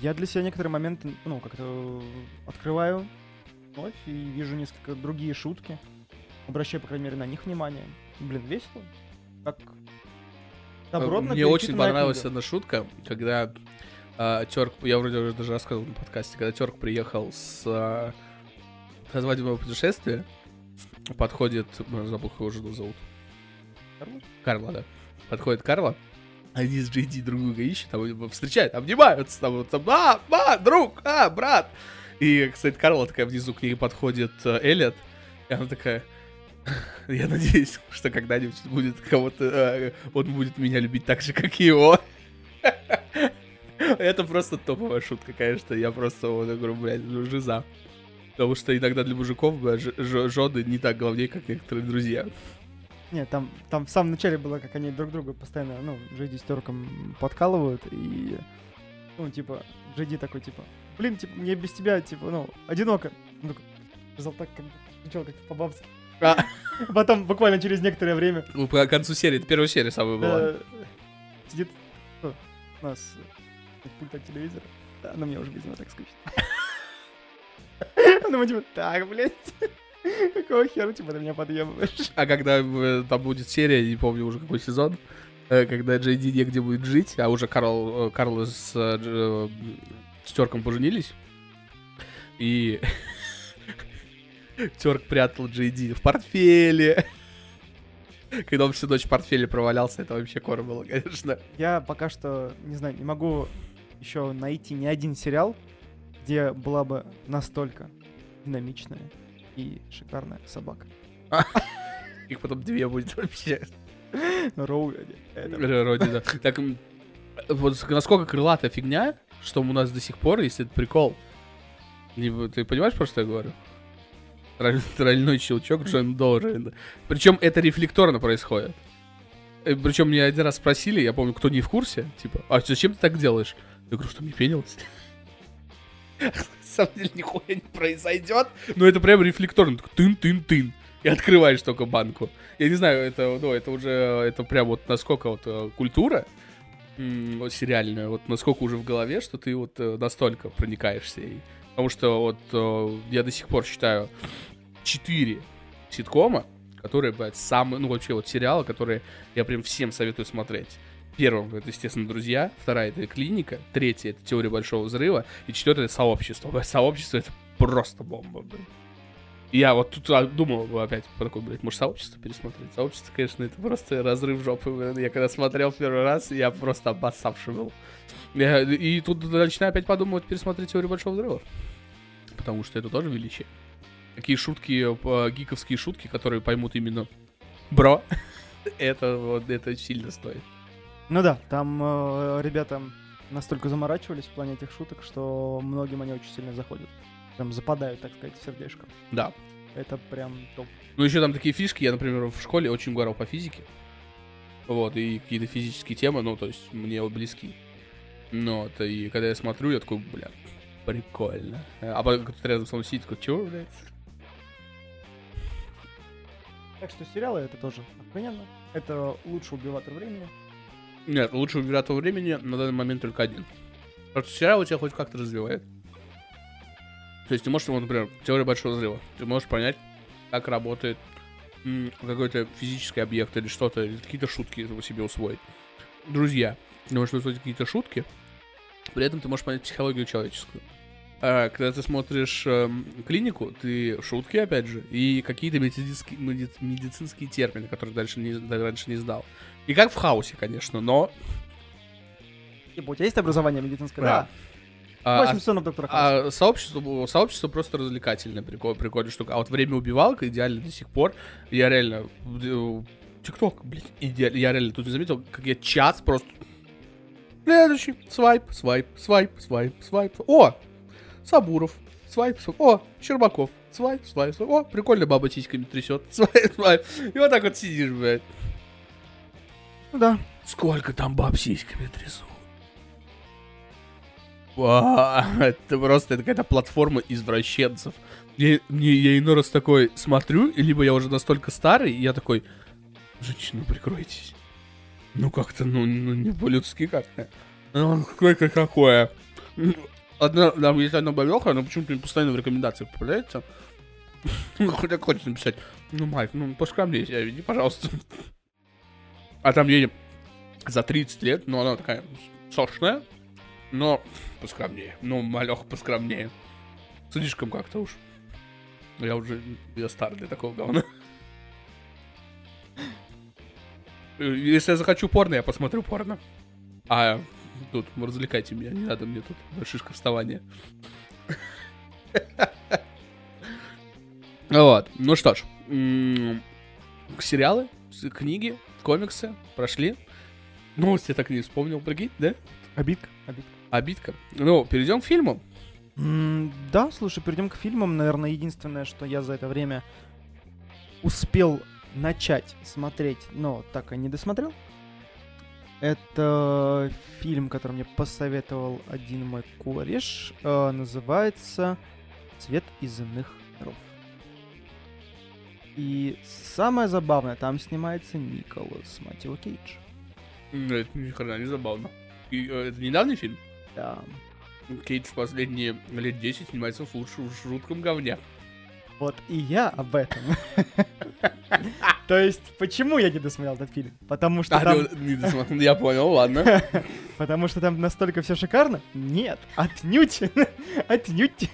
я для себя некоторые моменты, ну, как-то открываю вновь и вижу несколько другие шутки. Обращаю, по крайней мере, на них внимание. Блин, весело. Как добротно Мне очень понравилась книга. одна шутка, когда а, Терк, я вроде уже даже рассказывал на подкасте, когда Терк приехал с, а, со свадебного путешествия, подходит, забыл, как его жену зовут. Карла? Карла, да. Подходит Карла, Они с Джейди друг друга ищут, там его встречают, обнимаются, там, вот, там, а, а, друг, а, брат. И, кстати, Карла такая внизу к ней подходит э, Эллиот, и она такая, я надеюсь, что когда-нибудь будет кого-то, э, он будет меня любить так же, как и его. Это просто топовая шутка, конечно. Я просто вот, говорю, блядь, ну, жиза. Потому что иногда для мужиков жены не так главнее, как некоторые друзья. Нет, там, там в самом начале было, как они друг друга постоянно, ну, Джейди с Терком подкалывают, и, ну, типа, Джейди такой, типа, блин, типа, мне без тебя, типа, ну, одиноко. Такой, сказал так, как начал как-то по-бабски. А. Потом, буквально через некоторое время, Ну, по концу серии, это первая серия самая была. э, сидит кто? у нас э, пульт от телевизора. Да, но мне уже без него так скучно. Он думает, типа, так, блядь, какого хера, типа, ты меня подъебываешь? А когда э, там будет серия, не помню уже какой сезон, когда Джей Ди негде будет жить, а уже Карл, э, Карл с, Терком поженились, и Терк прятал Ди в портфеле. Когда он всю ночь в портфеле провалялся, это вообще кор было, конечно. Я пока что, не знаю, не могу еще найти ни один сериал, где была бы настолько динамичная и шикарная собака. Их потом две будет вообще. Роу, это... Р- Родина. Так, вот насколько крылатая фигня, что у нас до сих пор, если это прикол. Ты понимаешь, про что я говорю? Троль- Тройной щелчок Джон Дорин. Причем это рефлекторно происходит. Причем меня один раз спросили, я помню, кто не в курсе, типа, а зачем ты так делаешь? Я говорю, что мне пенилось. На самом деле нихуя не произойдет, но это прям рефлекторно, тын-тын-тын. И открываешь только банку. Я не знаю, это, ну, это уже, это прям вот насколько вот э, культура вот сериальная, вот насколько уже в голове, что ты вот э, настолько проникаешься. ей. Потому что вот э, я до сих пор считаю четыре ситкома, которые, блядь, самые, ну вообще вот сериалы, которые я прям всем советую смотреть. Первым это, естественно, друзья, вторая это клиника, третья это теория большого взрыва, и четвертое это сообщество. Блядь, Сообщество это просто бомба, блядь. Я вот тут а, думал опять по такой, блядь, может, сообщество пересмотреть? Сообщество, конечно, это просто разрыв жопы. Я когда смотрел первый раз, я просто обоссавший был. Я- и тут начинаю опять подумывать пересмотреть теорию большого взрыва. Потому что это тоже величие. Такие шутки, э, гиковские шутки, которые поймут именно бро. это вот, это сильно стоит. Ну да, там э, ребята настолько заморачивались в плане этих шуток, что многим они очень сильно заходят. Прям западают, так сказать, в сердечко. Да. Это прям топ. Ну, еще там такие фишки. Я, например, в школе очень угорал по физике. Вот, и какие-то физические темы, ну, то есть, мне близки. Ну, вот, и когда я смотрю, я такой, бля, прикольно. А потом кто-то рядом со мной сидит, такой, чего, блядь? Так что сериалы это тоже охрененно. Это лучше убиватор времени. Нет, лучше оператор времени на данный момент только один. Потому что сериал у тебя хоть как-то развивает. То есть ты можешь, вот, например, теория большого взрыва. Ты можешь понять, как работает какой-то физический объект или что-то, или какие-то шутки его себе усвоить. Друзья, ты можешь усвоить какие-то шутки, при этом ты можешь понять психологию человеческую. А когда ты смотришь эм, клинику, ты шутки, опять же, и какие-то медицинские, меди- медицинские термины, которые дальше не, раньше не знал. И как в хаосе, конечно, но... Типа, у тебя есть образование медицинское? Да. Да. А- 8 сезонов доктора Хауса. А сообщество, сообщество просто развлекательное, прикол, прикольная штука. А вот время убивалка идеально до сих пор. Я реально... э, ТикТок, блядь, идеально. Я реально тут не заметил, как я час просто... Следующий. Свайп, свайп, свайп, свайп, свайп. О! Сабуров. Свайп, свайп. О, Щербаков. Свайп, свайп, свайп. О, прикольно баба сиськами трясет. Свайп, свайп. И вот так вот сидишь, блядь. Ну да. Сколько там баб сиськами трясут? Ва, это просто это какая-то платформа извращенцев. Я, мне, я иной раз такой смотрю, либо я уже настолько старый, и я такой, женщина, прикройтесь. Ну как-то, ну, ну не по-людски как-то. Ну, какое какое. Ну, Одна, там есть одна бабёха, она почему-то мне постоянно в рекомендациях попадается. Ну, хотя хочется написать, ну, Майк, ну, поскромнее себя веди, пожалуйста. А там ей за 30 лет, но она такая сочная, но поскромнее. Ну, малех поскромнее. Слишком как-то уж. Я уже, я стар для такого говна. Если я захочу порно, я посмотрю порно. А тут развлекайте меня, не надо мне тут шишка вставания. Вот, ну что ж, сериалы, книги, комиксы прошли. Новости так и не вспомнил, прикинь, да? Обидка. Обидка. Обидка. Ну, перейдем к фильму. М, Да, слушай, перейдем к фильмам. Наверное, единственное, что я за это время успел начать смотреть, но так и не досмотрел. Это фильм, который мне посоветовал один мой кореш. э, называется «Цвет из иных миров». И самое забавное, там снимается Николас Матио Кейдж. Это ни хрена не забавно. И, э, это недавний фильм? Да. Кейдж последние лет 10 снимается в лучшем жутком говне. Вот и я об этом. То есть, почему я не досмотрел этот фильм? Потому что А, там... досмотрел. Я понял, ладно. Потому что там настолько все шикарно? Нет, отнюдь. Отнюдь.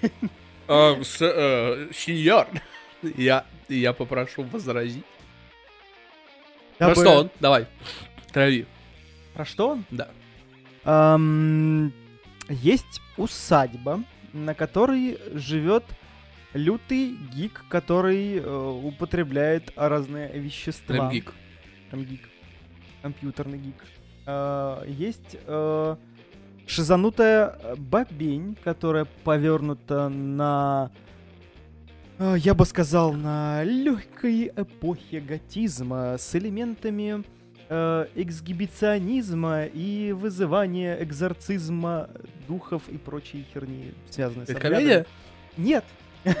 А, э, Сеньор, я, я попрошу возразить. Про что он? Давай, трави. Про что он? Да. Есть усадьба, на которой живет лютый гик, который э, употребляет разные вещества. Прям гик. Прям гик. Компьютерный гик. А, Есть э, шизанутая э, бабень, которая повернута на... э, Я бы сказал, на легкой эпохе готизма с элементами э, эксгибиционизма и вызывания экзорцизма духов и прочей херни, связанной с Это обрядами. комедия? Нет.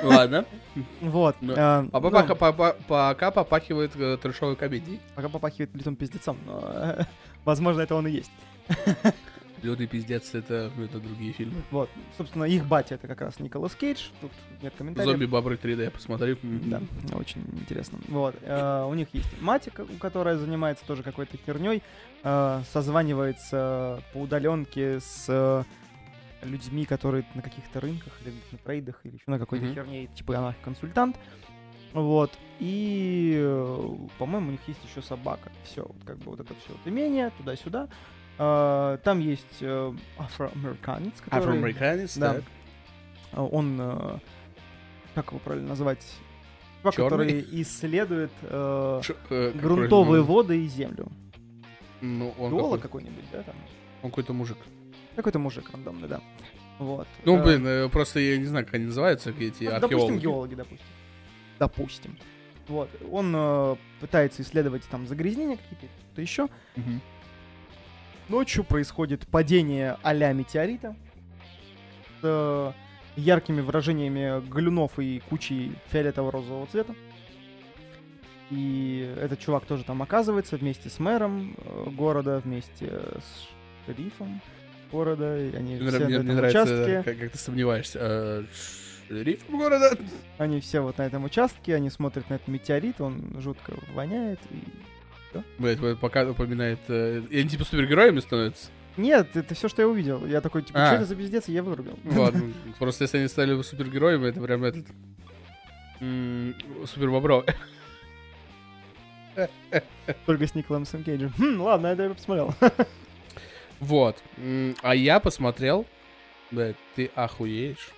Ладно. Вот. Ну, а, А ну, пока, попахивает э, трешовой комедией. Пока попахивает литым пиздецом, но, э, возможно, это он и есть. Лютый пиздец это, это другие фильмы. Вот, собственно, их батя это как раз Николас Кейдж. Тут нет комментариев. Зомби-бобры 3D посмотри. Да, очень интересно. Вот, э, у них есть мать, ко- которая занимается тоже какой-то херней, э, созванивается по удаленке с э, людьми, которые на каких-то рынках или на трейдах или еще на какой-то Мгм. херне, типа она консультант. Вот. И, э, по-моему, у них есть еще собака. Все, вот как бы вот это все вот имение, туда-сюда. Э, там есть э, афроамериканец, который... Афроамериканец, Да. так. А, Он, э, как его правильно назвать? Чувак, который исследует э, э, как грунтовые правильно? воды и землю. Ну, он Геолог какой- какой-нибудь, да, там? он какой-то мужик. Какой-то мужик рандомный, да. Вот. Ну, блин, просто я не знаю, как они называются, эти ну, Допустим, археологи. геологи, допустим. Допустим. Вот. Он э, пытается исследовать там загрязнения какие-то, что-то еще. Мгм. Ночью происходит падение а-ля метеорита с э, яркими выражениями галюнов и кучей фиолетово-розового цвета. И этот чувак тоже там оказывается вместе с мэром э, города, вместе с шерифом города. Они Мне, все мне- на мне этом нравится, участке. как, как ты сомневаешься. э, Шерифом города? Они все вот на этом участке, они смотрят на этот метеорит, он жутко воняет. И... Блять, вот пока упоминает... э, И они типа супергероями становятся? Нет, это все, что я увидел. Я такой, типа, А. что это за пиздец, и я вырубил. Ладно, просто если они стали супергероями, это прям этот... Супербобро. Только с Николасом Кейджем. Хм, ладно, это я посмотрел. Вот. А я посмотрел... Блядь, ты охуеешь.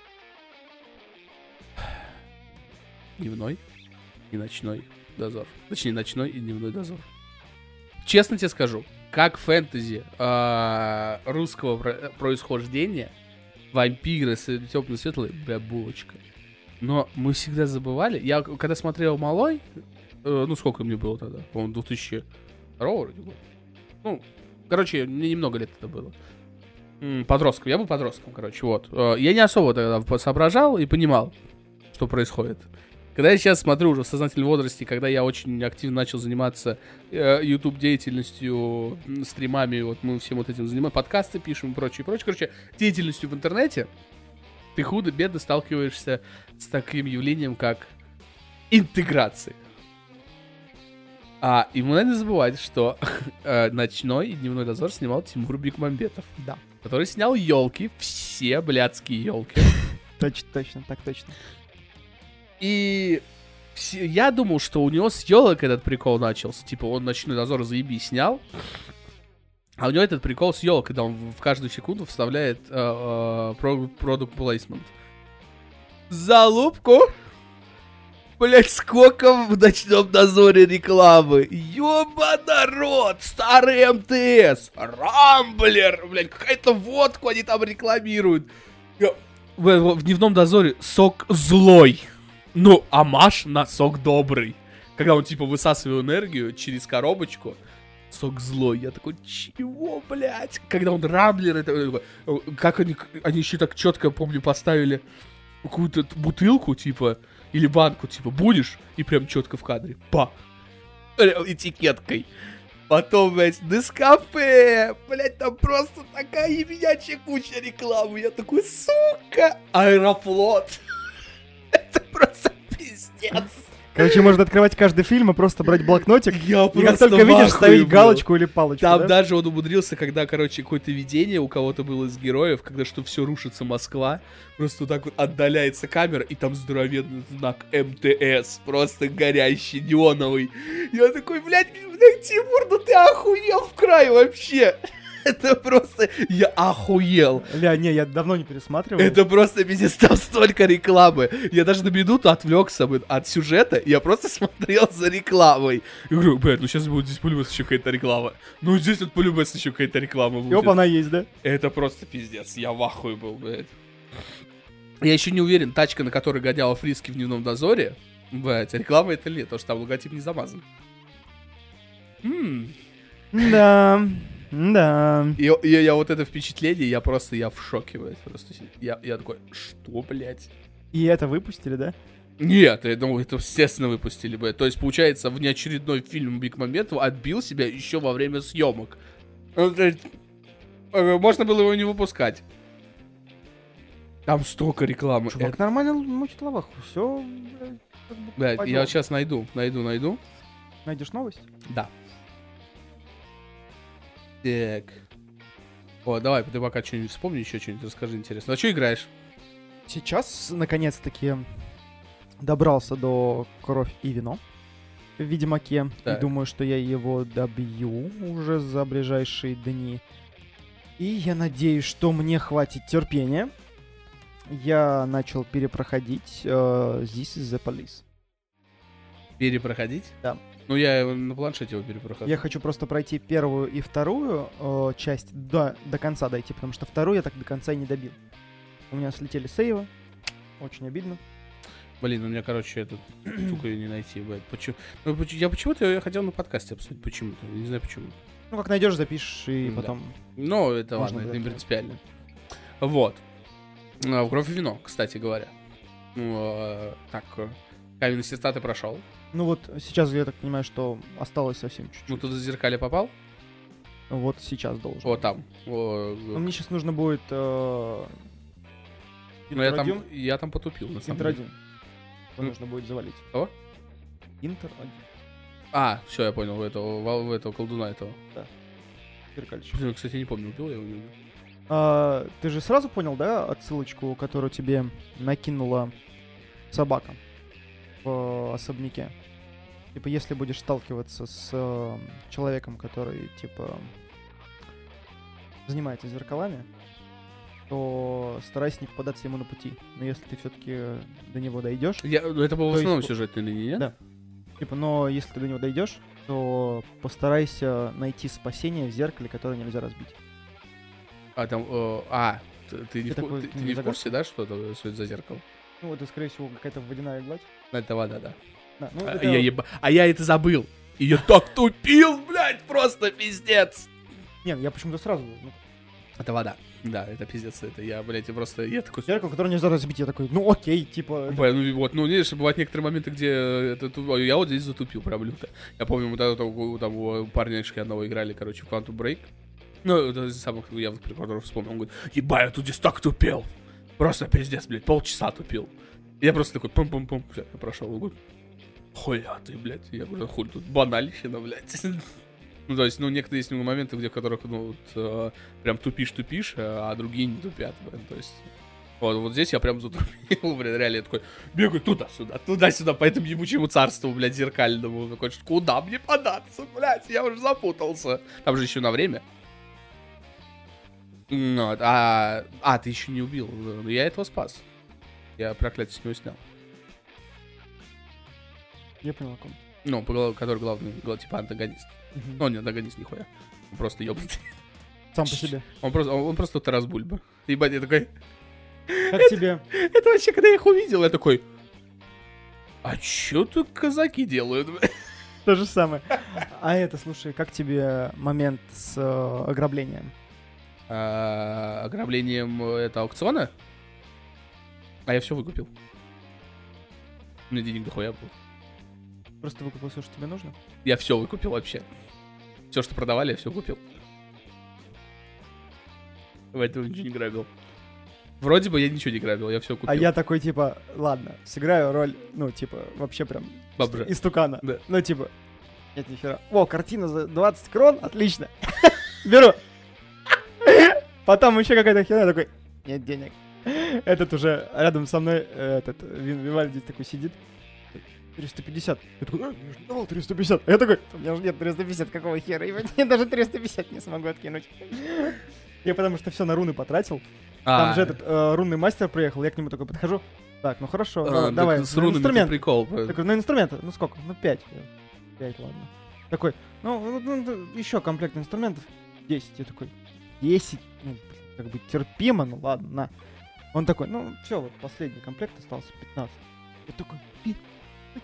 Дневной и ночной дозор. Точнее, ночной и дневной дозор. Честно тебе скажу, как фэнтези а, русского про- происхождения, вампиры, темно светлые, бля, булочка. Но мы всегда забывали. Я когда смотрел малой, э, ну сколько мне было тогда? По-моему, 2002 вроде год. Ну, короче, мне немного лет это было. Подростком. Я был подростком, короче, вот. Э, Я не особо тогда соображал и понимал, что происходит. Когда я сейчас смотрю уже в сознательном возрасте, когда я очень активно начал заниматься э, YouTube деятельностью, стримами, вот мы всем вот этим занимаемся, подкасты пишем и прочее, прочее, короче, деятельностью в интернете, ты худо-бедно сталкиваешься с таким явлением, как интеграция. А, и мы надо забывать, что э, ночной и дневной дозор снимал Тимур Бекмамбетов, Да. который снял елки, все блядские елки. Точно, точно, так точно. И я думал, что у него с елок этот прикол начался. Типа он ночной дозор заеби снял. А у него этот прикол с елок, когда он в каждую секунду вставляет э, э, про- product placement. Залупку. Блять, сколько в ночном дозоре рекламы. Ёба народ, старый МТС, Рамблер, блять, какая-то водку они там рекламируют. В- в дневном дозоре сок злой. Ну, амаш на сок добрый. Когда он типа высасывает энергию через коробочку, сок злой. Я такой, чего, блядь? Когда он рамблер, это, э, как они, они еще так четко, помню, поставили какую-то бутылку, типа, или банку, типа, будешь? И прям четко в кадре. Па! Этикеткой. Потом, блядь, Нескафе! Блядь, там просто такая ебенячая куча рекламы. Я такой, сука! Аэрофлот! Это просто пиздец. Короче, можно открывать каждый фильм и просто брать блокнотик. Я И как только видишь, ставить был. галочку или палочку. Там да? даже он умудрился, когда, короче, какое-то видение у кого-то было из героев, когда что все рушится Москва, просто вот так вот отдаляется камера, и там здоровенный знак МТС, просто горящий, неоновый. Я такой, блядь, блядь, Тимур, ну ты охуел в край вообще. Это просто... Я охуел. Ля, не, я давно не пересматривал. Это просто пиздец, там столько рекламы. Я даже на минуту отвлекся бы от сюжета, я просто смотрел за рекламой. И говорю, блядь, ну сейчас будет здесь по-любому еще какая-то реклама. Ну здесь вот по-любому еще какая-то реклама И будет. опа, она есть, да? Это просто пиздец, я в ахуе был, блядь. Я еще не уверен, тачка, на которой гоняла Фриски в дневном дозоре, блядь, реклама это нет, потому что там логотип не замазан. М. Да, да. И, и я вот это впечатление, я просто, я в шоке, блядь, просто. Я, я такой, что, блядь? И это выпустили, да? Нет, я думаю, это естественно выпустили бы. То есть, получается, внеочередной фильм Биг Моментов отбил себя еще во время съемок. Ну, э, Можно было его не выпускать. Там столько рекламы. Чувак Это- нормально мочит лаваху. Все, Блядь, пойдём. я сейчас найду, найду, найду. Найдешь новость? Да. Так. О, давай, ты пока что-нибудь вспомни, еще что-нибудь расскажи интересно. А что играешь? Сейчас, наконец-таки, добрался до «Кровь и вино» в Ведьмаке. Так. И думаю, что я его добью уже за ближайшие дни. И я надеюсь, что мне хватит терпения. Я начал перепроходить э, This is the Police. Перепроходить? Да. Ну, я его на планшете его перепрохожу. Я хочу просто пройти первую и вторую э, часть до, до конца дойти, потому что вторую я так до конца и не добил. У меня слетели сейвы. Очень обидно. Блин, у меня, короче, сука ее не найти, блядь. Почему? Ну, я почему-то ее хотел на подкасте обсудить, почему-то. Я Не знаю почему. Ну, как найдешь, запишешь и Да. потом. Но это Можно ладно, это не принципиально. Вот. А, Кровь и вино, кстати говоря. Ну, а, так, э, каменные сердца ты прошел. Ну вот сейчас я так понимаю, что осталось совсем чуть-чуть. Ну, ты в зеркале попал? Вот сейчас должен. Вот там. О, Но мне сейчас нужно будет э, ну, я там, я там потупил, на самом Интер деле. один. Его Ну. нужно будет завалить. Кого? Интер один. А, все, я понял, в этого, в этого колдуна этого. Зеркальщик. Блин, кстати, не помню, убил я его, не убил. А, ты же сразу понял, да, отсылочку, которую тебе накинула собака в особняке? Типа, если будешь сталкиваться с э, человеком, который, типа, занимается зеркалами, то старайся не попадаться ему на пути. Но если ты все-таки до него дойдешь, Я, ну, это было в основном есть- сюжетной линии, нет? Да. типа, но если ты до него дойдешь, то постарайся найти спасение в зеркале, которое нельзя разбить. А, там, э, а, ты, ты не, в, такой, ты- ты ну, не в курсе, да, что это, что это за зеркало? Ну, это, скорее всего, какая-то водяная гладь. Это вода, да. Да, ну, А, это- я еба- а я это забыл. И я так тупил, блядь, просто пиздец. Не, я почему-то сразу... ну, Это вода. Да, это пиздец. Это я, блядь, просто... Я такой... Зеркало, которое нельзя разбить, я такой, ну окей, типа... это- Бля, ну вот, ну видишь, бывают некоторые моменты, где это, ту- ой, я вот здесь затупил прям люто. Я помню, мы тогда там, там у парнишки одного играли, короче, в Quantum Break. Ну, это из самых явных прикладов вспомнил. Он говорит, ебать, я тут здесь так тупел. Просто пиздец, блядь, полчаса тупил. Я просто такой, пум-пум-пум, я прошел. Говорит, хуя ты, блядь. Я говорю, «Да хуй тут банальщина, блядь. Ну, то есть, ну, некоторые есть моменты, где в которых, ну, вот, э, прям тупишь-тупишь, а другие не тупят, блин, то есть... Вот, вот здесь я прям затупил, блин, реально, я такой, бегаю туда-сюда, туда-сюда, по этому ебучему царству, блядь, зеркальному. Такой, куда мне податься, блядь, я уже запутался. Там же еще на время. Ну, вот, а, а, ты еще не убил. Ну, Я этого спас. Я проклятие с него снял. Я понял, о ком. Ну, который главный, гла- типа антагонист. Мгм. Ну, не антагонист, нихуя. Он просто ёбнутый. Сам по себе. Он просто, он, он просто Тарас Бульба. Ебать, я такой, Как тебе? это вообще, когда я их увидел, я такой, а чё тут казаки делают? То же самое. А это, слушай, как тебе момент с э, ограблением? А, ограблением э, это аукциона? А я все выкупил. У меня денег дохуя было. Просто выкупил все, что тебе нужно? Я все выкупил вообще. Все, что продавали, я все купил. Поэтому ничего не грабил. Вроде бы я ничего не грабил, я все купил. А я такой, типа, ладно, сыграю роль, ну, типа, вообще прям ист- истукана. Да. Ну, типа, нет, нихера. О, картина за 20 крон, отлично. Беру. Потом еще какая-то херня, такой, нет денег. Этот уже рядом со мной, э, этот, Вин- Вивальди такой сидит. 350. Я такой, «А, я же давал 350. А я такой, у меня же нет 350, какого хера? Я даже 350 не смогу откинуть. Я потому что все на руны потратил. Там А, же этот э, рунный мастер приехал, я к нему такой подхожу. Так, ну хорошо, а, давай. С на рунами инструмент. прикол. Такой, ну инструменты, ну сколько? Ну пять. Пять, ладно. Такой, ну, еще комплект инструментов. 10. Я такой, 10? Ну, как бы терпимо, ну ладно, на. Он такой, ну все, вот последний комплект остался, 15. Я такой, «Пи-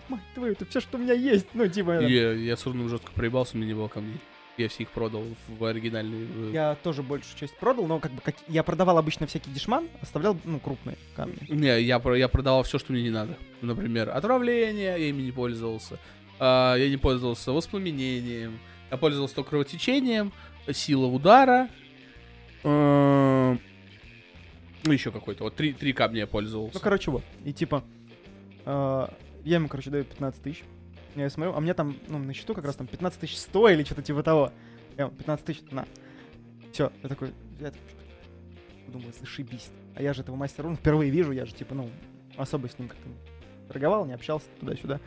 мать твою, это все, что у меня есть. Ну, типа, Я, я с руном жестко проебался, у меня не было камней. Я все их продал в оригинальный. э, я тоже большую часть продал, но как бы как- я продавал обычно всякий дешман, оставлял, ну, крупные камни. Не, я, я продавал все, что мне не надо. Например, отравление, я ими не пользовался. А, я не пользовался воспламенением. Я пользовался только кровотечением, сила удара. Эм, Ну, еще какой-то. Вот три, три камня я пользовался. Ну, короче, вот. И типа, э, я ему, короче, даю 15 тысяч. Я смотрю, а мне там, ну, на счету как раз там 15 тысяч 100 или что-то типа того. Я ему 15 тысяч, на. Все, я такой, я думаю, зашибись. А я же этого мастера рун впервые вижу, я же типа, ну, особо с ним как-то торговал, не общался туда-сюда.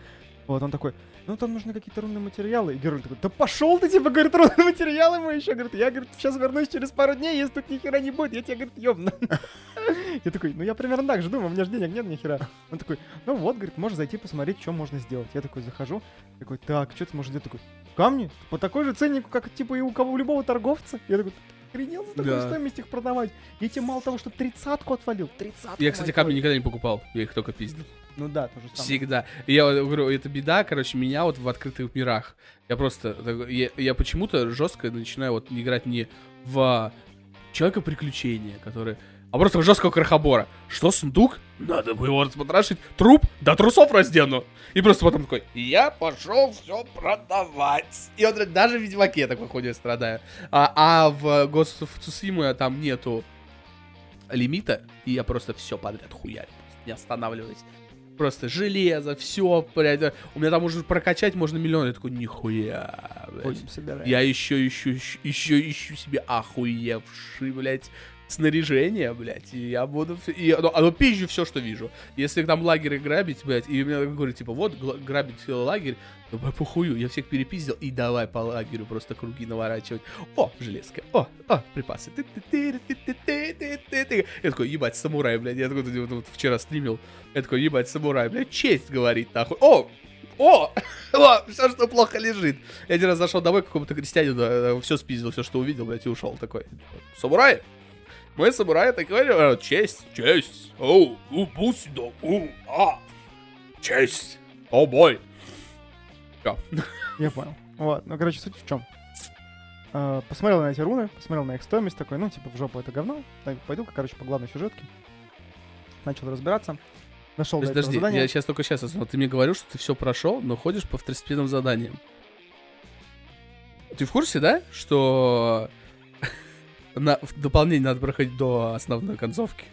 Вот, он такой, ну там нужны какие-то рунные материалы. И Геральт такой, да пошел ты, типа, говорит, рунные материалы мы еще, говорит, я, говорит, сейчас вернусь через пару дней, если тут ни хера не будет, я тебе, говорит, ёбну. Я такой, ну я примерно так же думаю, у меня же денег нет ни хера. Он такой, ну вот, говорит, можешь зайти посмотреть, что можно сделать. Я такой захожу, такой, так, что ты можешь сделать? Такой, камни? По такой же ценнику, как типа и у кого у любого торговца. Я такой, «Ты охренел за такую Да. стоимость их продавать? Я тебе мало того, что тридцатку отвалил, тридцатку. Я, кстати, камни никогда не покупал. Я их только пиздил. Ну да, то же самое. Всегда. Я говорю, это беда, короче, меня вот в открытых мирах. Я просто, так- я, я почему-то жестко начинаю вот играть не в человека приключения, который, а просто в жесткого крохобора. Что, сундук? Надо бы его распотрошить. Труп? До трусов раздену. И просто потом такой, я пошел все продавать. И вот даже в Ведьмаке я такой ходю, страдаю. А, а в Ghost of Tsushima там нету лимита, и я просто все подряд хуярю, не останавливаясь. Просто железо, все, блядь. У меня там уже прокачать можно миллион. Я такой, нихуя, блядь. Я еще ищу- еще ищу себе охуевший, блядь, снаряжение, блядь. И я буду... И оно, оно пизжу все, что вижу. Если там лагеры грабить, блядь, и мне говорят, типа, вот, грабить э, лагерь, ну, похую, я всех перепиздил, и давай по лагерю просто круги наворачивать. О, железка, о, о, припасы. Я такой, ебать, самурай, блядь. Я такой вот, вот вчера стримил. Я такой, ебать, самурай, блядь, честь говорит, нахуй. О, о, о, все, что плохо лежит. Я один раз зашел домой к какому-то крестьянину, все спиздил, все, что увидел, блядь, и ушел такой. Самурай? Мы самураи такой, э, честь, честь, оу, у, бусидо, у, а, честь, о, бой. Я понял. Вот, ну, короче, суть в чем. посмотрел на эти руны, посмотрел на их стоимость, такой, ну, типа, в жопу это говно. Так, пойду-ка, короче, по главной сюжетке. Начал разбираться. Нашел до этого Подожди, задание. я сейчас только сейчас осознал. Ты мне говорил, что ты все прошел, но ходишь по второстепенным заданиям. Ты в курсе, да, что на, в дополнение надо проходить до основной концовки?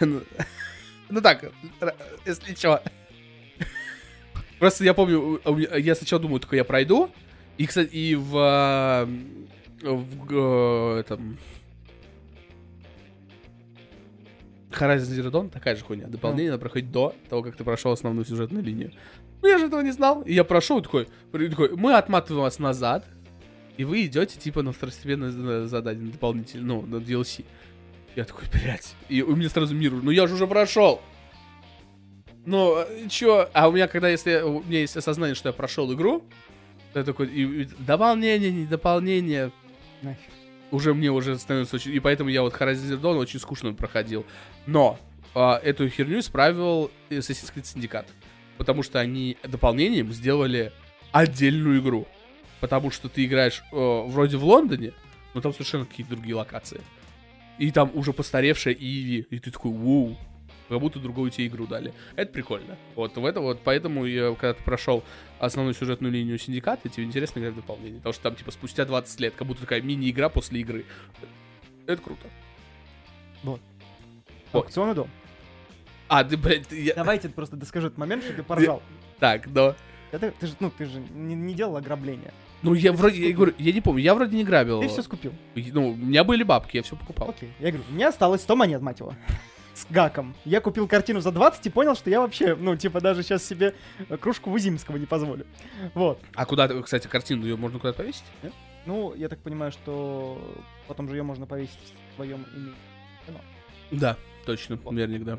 Ну ну так, если что. Просто я помню, я сначала думаю, только я пройду. И, кстати, и в, а, в г- этом Horizon Zero Dawn такая же хуйня. Дополнение надо проходить до того, как ты прошел основную сюжетную линию. Ну, я же этого не знал. И я прошел такой, такой, мы отматываем вас назад. И вы идете, типа, на второстепенное за- задание, на дополнительное, ну, на DLC. Я такой, блядь. И у меня сразу мир, ну я же уже прошел. Ну, э, чё? А у меня, когда если у меня есть осознание, что я прошел игру, я такой, и- и дополнение, не дополнение, Нафиг. уже мне уже становится очень... И поэтому я вот Horizon Dawn очень скучно проходил. Но а, эту херню исправил Assassin's Creed Syndicate. Потому что они дополнением сделали отдельную игру. Потому что ты играешь э, вроде в Лондоне, но там совершенно какие-то другие локации. И там уже постаревшая Иви. И ты такой, воу. Как будто другую тебе игру дали. Это прикольно. Вот в это вот, поэтому я, когда ты прошел основную сюжетную линию Синдиката, тебе интересно играть в дополнение. Потому что там, типа, спустя 20 лет, как будто такая мини-игра после игры. Это круто. Вот. Аукционный дом. А, ты, блядь, ты- я- Давайте просто доскажу этот момент, что ты поржал. Так, но... Это, ты же, ну, ты же не, не делал ограбление. Ну, я вроде, я говорю, я не помню, я вроде не грабил. Ты все скупил. Ну, у меня были бабки, я все покупал. Окей. Я говорю, у меня осталось 100 монет, мать его. С гаком. Я купил картину за 20 и понял, что я вообще, ну, типа, даже сейчас себе кружку Вузимского не позволю. Вот. А куда, кстати, картину ее можно куда-то повесить? нет? Ну, я так понимаю, что потом же ее можно повесить в своем имени. Да, точно, Вот. верник, да.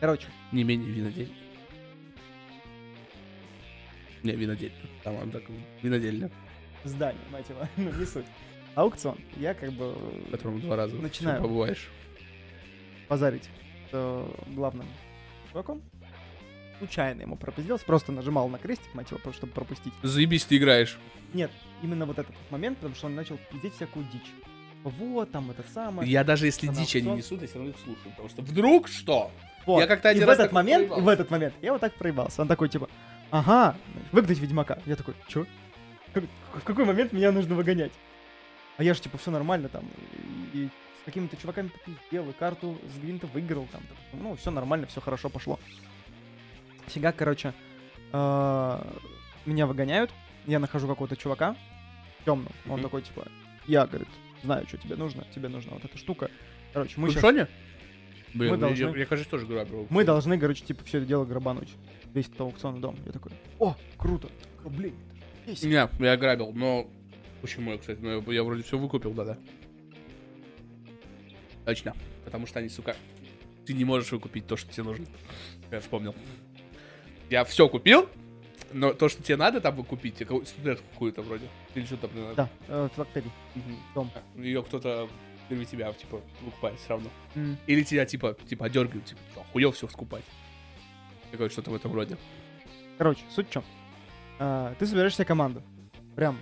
Короче, Не менее винодельня. Не, винодельня. Там он так, винодельня, здание, мать его, ну, не суть. Аукцион. Я как бы в котором два раза Начинаю. побываешь. позарить с э, главным чуваком. Случайно ему пропизделось, просто нажимал на крестик, мать его, чтобы пропустить. Заебись ты играешь. Нет, именно вот этот момент, потому что он начал пиздеть всякую дичь. Вот, там это самое. Я даже если на дичь они несут, я все равно их слушаю. Потому что вдруг что? Вот. Я как-то и один в раз этот момент, проебался. в этот момент, я вот так проебался. Он такой, типа, ага, выгнать Ведьмака. Я такой, чё? Как- В какой момент меня нужно выгонять? А я же, типа, все нормально там. И, и с какими-то чуваками попиздел, и карту с Гвинта выиграл там. Ну, все нормально, все хорошо пошло. Фига, короче, э, меня выгоняют. Я нахожу какого-то чувака темного. Он такой, типа, я, говорит, знаю, что тебе нужно. Тебе нужна вот эта штука. Короче, мы Мы сейчас... Блин, Мы я- должны- я, я, кажется, тоже грабил. Мы должны, короче, типа, все это дело грабануть. Весь этот аукционный дом. Я такой, о, круто. Блин, есть. Не, я грабил, но... Почему я, кстати? Ну, я, я вроде все выкупил, да-да. Точно. Потому что они, сука... Ты не можешь выкупить то, что тебе нужно. Я вспомнил. Я все купил, но то, что тебе надо там выкупить, студентку какую-то вроде. Или что-то там надо. Да, э, факторий. Дом. Ее кто-то кроме тебя, типа, выкупает все равно. М. Или тебя, типа, типа, дергают, типа, «Чё, охуел все скупать. Такое что-то в этом роде. Короче, суть в чем? ты собираешь себе команду. Прям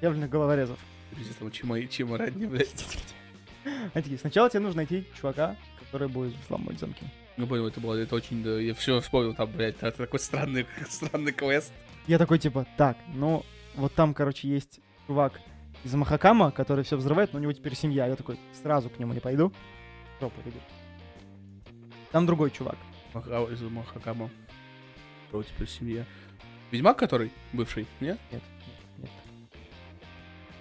явленных головорезов. Пиздец, там чима, чима родни, блядь. Они такие, сначала тебе нужно найти чувака, который будет взламывать замки. Ну, понял, это было, это очень, да, я все вспомнил, там, блядь, это такой странный, странный квест. Я такой, типа, так, ну, вот там, короче, есть чувак из Махакама, который все взрывает, но у него теперь семья. Я такой, сразу к нему не пойду. Жопу иду. Там другой чувак. Маха, из Махакама. Что теперь семья? Ведьмак который? Бывший, нет? Нет, нет, нет.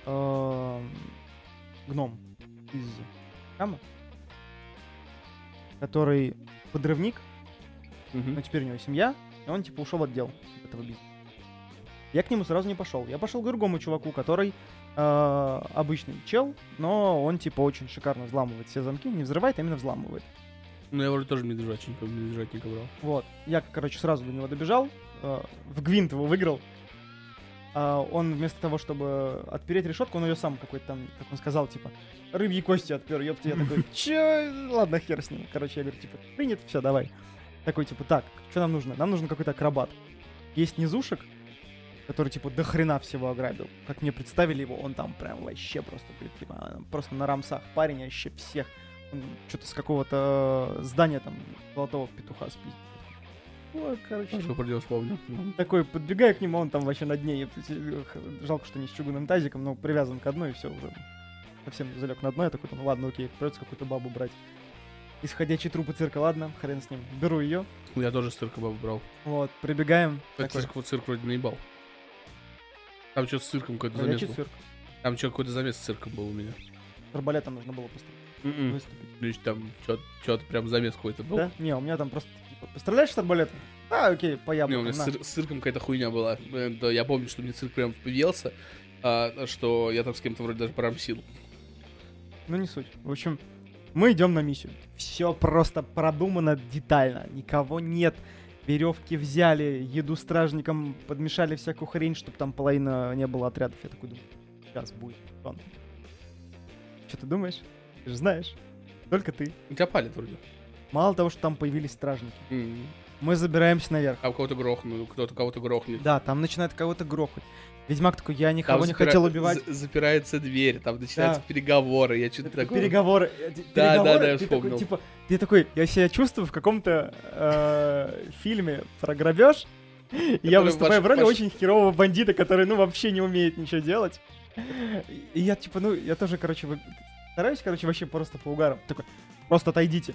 Эм, Гном из Кама, который подрывник, но теперь у него семья, и он типа ушел в отдел этого бизнеса. Я к нему сразу не пошел. Я пошел к другому чуваку, который э, обычный чел, но он типа очень шикарно взламывает все замки, не взрывает, а именно взламывает. Ну, я вроде тоже медвежатника, медвежатника брал. Вот. Я, короче, сразу до него добежал, э, в гвинт его выиграл. А он вместо того, чтобы отпереть решетку, он ее сам какой-то там, как он сказал, типа, рыбьи кости отпер, ёпта. Я такой, чё? Ладно, хер с ним. Короче, я говорю, типа, принят, все, давай. Такой, типа, так, что нам нужно? Нам нужен какой-то акробат. Есть низушек, который, типа, до хрена всего ограбил. Как мне представили его, он там прям вообще просто, блин, типа, просто на рамсах парень вообще всех. Он что-то с какого-то э, здания там золотого петуха спиздил. Ой, короче, Что него вспомнил. такой, подбегаю к нему, он там вообще на дне. Я- Жалко, что не с чугунным тазиком, но привязан к одной, и все уже совсем залег на дно. Я такой, ну ладно, окей, придется какую-то бабу брать. Исходящий трупы цирка, ладно, хрен с ним. Беру ее, Я тоже с цирка бабу брал. вот, прибегаем. Это Такой, цирк, вот цирк вроде наебал. Там что с цирком какой-то замес «Ходячий был. цирк. Там что какой-то замес с цирком был у меня. С арбалетом нужно было просто М-м. выступить. Есть там что-то прям замес какой-то был. Да? Не, у меня там просто, типа, постреляешь с арбалетом? А, окей, по Не, у яблокам, меня с, на. с цирком какая-то хуйня была. Да, я помню, что мне цирк прям въелся. а, что я там с кем-то вроде даже порамсил. Ну, не суть. В общем, мы идем на миссию. Все просто продумано детально. Никого нет. Веревки взяли, еду стражникам подмешали всякую хрень, чтобы там половина не было отрядов. Я такой думаю, сейчас будет. Что ты думаешь? Ты же знаешь. Только ты. У тебя палит вроде. Мало того, что там появились стражники. М. Мы забираемся наверх. А у кого-то грохнул, кто-то кого-то грохнет. Да, там начинает кого-то грохать. Ведьмак такой, я никого Там не запира- хотел убивать. за- запирается дверь, там начинаются переговоры, я что-то такое... Переговоры. э, д- Да, да, переговоры, да, я ты такой, вспомнил. типа, ты такой, я себя чувствую в каком-то э, фильме про грабеж. И я выступаю в роли очень херового бандита, который, ну, вообще не умеет ничего делать. И я, типа, ну, я тоже, короче, стараюсь, короче, вообще просто по угарам. Такой, просто отойдите.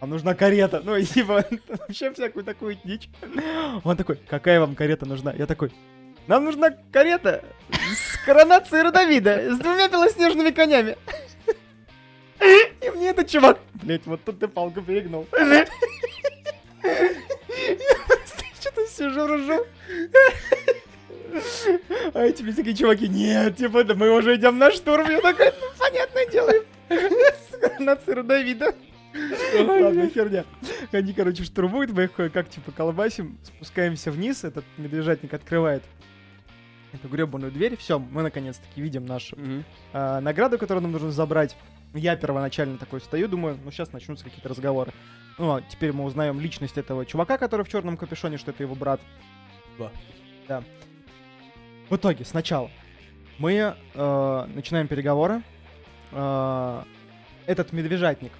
Нам нужна карета. Ну, и типа, вообще всякую такую дичь. Он такой, какая вам карета нужна? Я такой, нам нужна карета с коронацией Родовида, с двумя белоснежными конями. И мне этот чувак... Блять, вот тут ты палку перегнул. Я просто что-то сижу, ржу. А эти такие чуваки, нет, типа, да мы уже идем на штурм. Я такой, ну, понятное дело. С коронацией Родовида. Ладно, херня. Они, короче, штурмуют, мы их как типа колбасим, спускаемся вниз, этот медвежатник открывает эту гребаную дверь. Все, мы наконец-таки видим нашу Мгм. а, награду, которую нам нужно забрать. Я первоначально такой стою, думаю, ну сейчас начнутся какие-то разговоры. Ну, а теперь мы узнаем личность этого чувака, который в черном капюшоне, что это его брат. Да. Да. В итоге, сначала мы э, начинаем переговоры. Э, этот медвежатник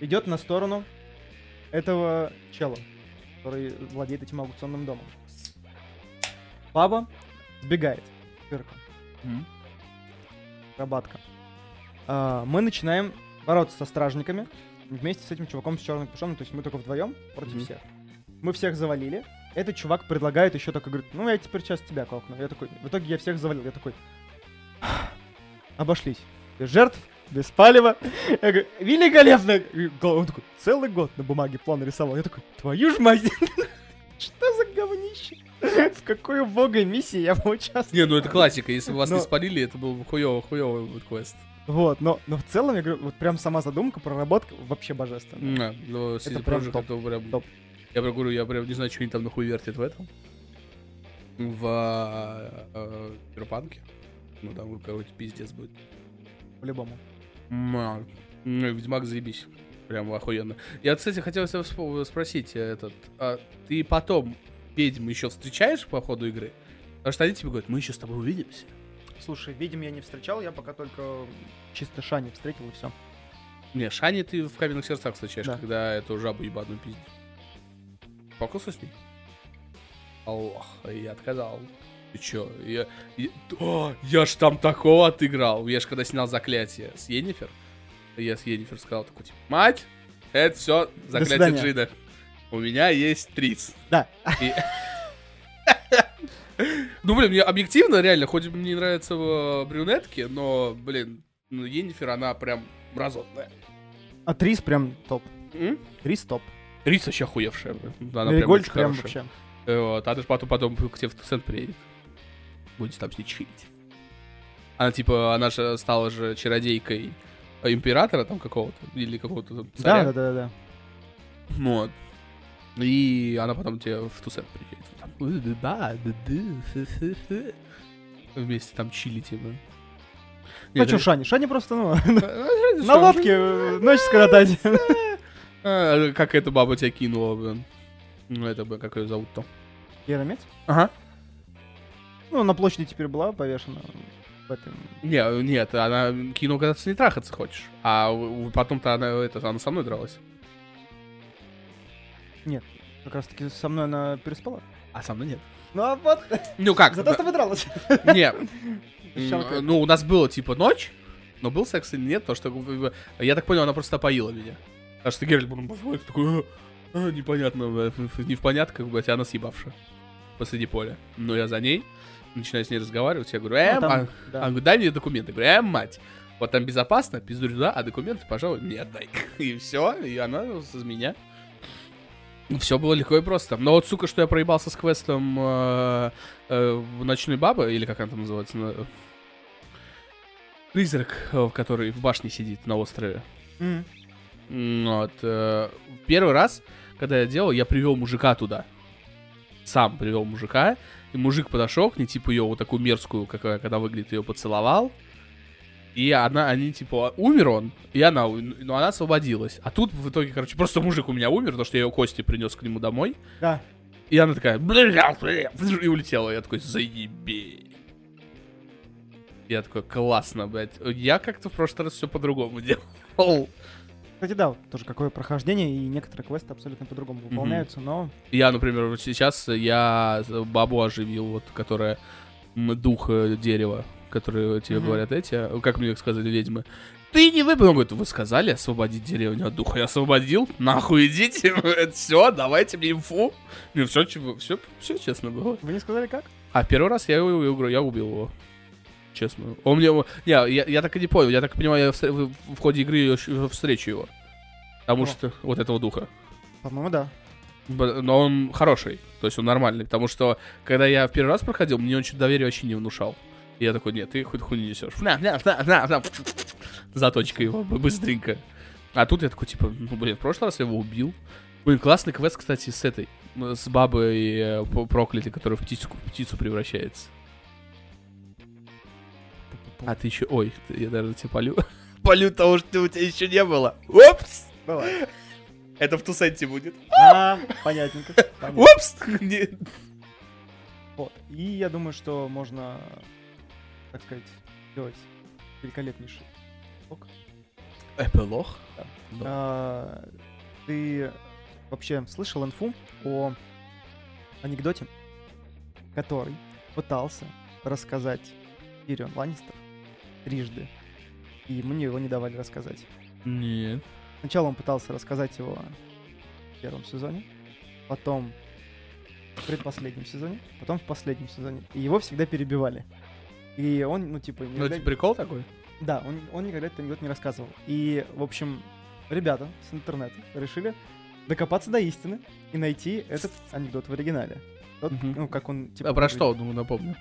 идет на сторону этого чела, который владеет этим аукционным домом. Баба сбегает. Дырка. Мгм. Акробатка. А, мы начинаем бороться со стражниками вместе с этим чуваком с черным капюшоном, то есть мы только вдвоем против Мгм. всех. Мы всех завалили. Этот чувак предлагает еще только говорит, ну я теперь сейчас тебя колкну. Я такой, в итоге я всех завалил. Я такой, обошлись. Без жертв, без палева. Я говорю, великолепно. Он такой, целый год на бумаге план рисовал. Я такой, твою ж мать. Что за говнище? В какой бога миссии я бы участвовал? Не, ну это классика, если бы вас не спалили, это был бы хуёвый, хуёвый будет квест. Вот, но, но в целом, я говорю, вот прям сама задумка, проработка вообще божественная. Да, но Это прям топ. это прям... Топ. Я прям говорю, я прям не знаю, что они там нахуй вертят в этом. В э, Киберпанке. Ну там какой-то пиздец будет. По-любому. Ну, Ведьмак заебись. Прям охуенно. Я, кстати, хотел спросить, этот, а ты потом ведьм еще встречаешь по ходу игры? Потому что они тебе говорят, мы еще с тобой увидимся. Слушай, видим я не встречал, я пока только чисто Шани встретил и все. Не, Шани ты в каменных сердцах встречаешь, Да. когда эту жабу ебаную пиздишь. Покусал с ней? Аллах, я отказал. Ты чё? Я, я, О, я ж там такого отыграл. Я ж когда снял заклятие с Енифер, я с Енифер сказал такой, типа, мать, это все заклятие свидания. У меня есть триц. Да. И- Ну, блин, мне объективно, реально, хоть мне не нравятся э, брюнетки, но, блин, ну, Енифер, она прям мразотная. А Трис прям топ. М? Трис топ. Рис вообще охуевшая. Она очень прям хорошая. вообще. Э, Вот, а ты ж потом, потом к тебе в Туцент приедет. Будете там с ней чилить. Она, типа, она же стала же чародейкой императора там какого-то, или какого-то там Да, царя. да, да, да. Вот. И она потом тебе в Туцент приедет. Там, «Э, да, да, да, фы, фы, фы». Вместе там чилите, блин. Ну что, Шани? Шани просто, ну, на на лодке э, ночь скоротать. А, Как эта баба тебя кинула, блин. Ну, это, бы, как ее зовут-то? Яромец? Ага. Ну, на площади теперь была повешена в этом. Не, нет, она кинула, когда ты с ней трахаться хочешь. А потом-то она, это, она со мной дралась. Как раз таки со мной она переспала. А со мной нет. Ну, а вот, Ну как? зато с тобой дралась. Не. М, Ну, у нас было типа ночь, но был секс или нет, то что я так понял, она просто поила меня. Потому что Геральт позвонит, такой, «А, а, непонятно, не в понятках, блядь, а она съебавшая посреди поля. Но я за ней, начинаю с ней разговаривать, я говорю, Ну, там, а- да. Говорит, дай мне документы. Я говорю, э, мать, вот там безопасно, пиздурь туда, а документы, пожалуй, мне отдай. И все, и она из меня. Все было легко и просто. Но вот, сука, что я проебался с квестом э, э, в «Ночной бабы», или как она там называется, на- призрак, э, который в башне сидит на острове. Вот. э, Первый раз, когда я делал, я привел мужика туда. Сам привел мужика. И мужик подошел к ней, типа ее вот такую мерзкую, какая, когда выглядит, ее поцеловал. И она, они, типа, умер он, и она, но она освободилась. А тут, в итоге, короче, просто мужик у меня умер, потому что я ее кости принес к нему домой. Да. И она такая, «Бля, бля», и улетела. Я такой, заебей. Я такой, классно, блядь. Я как-то в прошлый раз все по-другому делал. Кстати, да, тоже какое прохождение, и некоторые квесты абсолютно по-другому выполняются, но... Я, например, вот сейчас я бабу оживил, вот, которая дух э, дерева, которые тебе Мгм. говорят эти, э, как мне сказали ведьмы. Ты не выпил. Он говорит, вы сказали освободить деревню от духа. Я освободил. Нахуй идите. Все, давайте мне инфу. Ну, все, все, все честно было. Вы не сказали как? А первый раз я его, его- я убил его. Честно. Он мне... Не, я, я так и не понял. Я так понимаю, я встр- в, в ходе игры встречу его. Потому О. что вот этого духа. По-моему, да. Но он хороший, то есть он нормальный, потому что когда я в первый раз проходил, мне он чуть доверия вообще не внушал. И я такой, нет, ты хоть хуйню несешь. На, на, на, на, на. Заточка его бы- быстренько. А тут я такой, типа, ну, блин, в прошлый раз я его убил. Блин, классный квест, кстати, с этой, с бабой э, проклятой, которая в птицу, в птицу превращается. А ты еще, ой, я даже тебя полю. Полю того, что у тебя еще не было. Упс! Давай. Это в Тусенте будет. А, понятненько. Не- Вот. И я думаю, что можно, так сказать, сделать великолепнейший. Эпилог? Да. Да. А, Ты вообще слышал инфу о анекдоте, который пытался рассказать Тирион Ланнистер трижды, и ему его не давали рассказать. Нет. Сначала он пытался рассказать его в первом сезоне, потом в предпоследнем сезоне, потом в последнем сезоне. И его всегда перебивали. И он, ну, типа, Ну, это прикол такой? Да, он, он никогда этот анекдот не рассказывал. И, в общем, ребята с интернета решили докопаться до истины и найти этот анекдот в оригинале. Тот, ну, как он, типа... А про что, ну, напомню.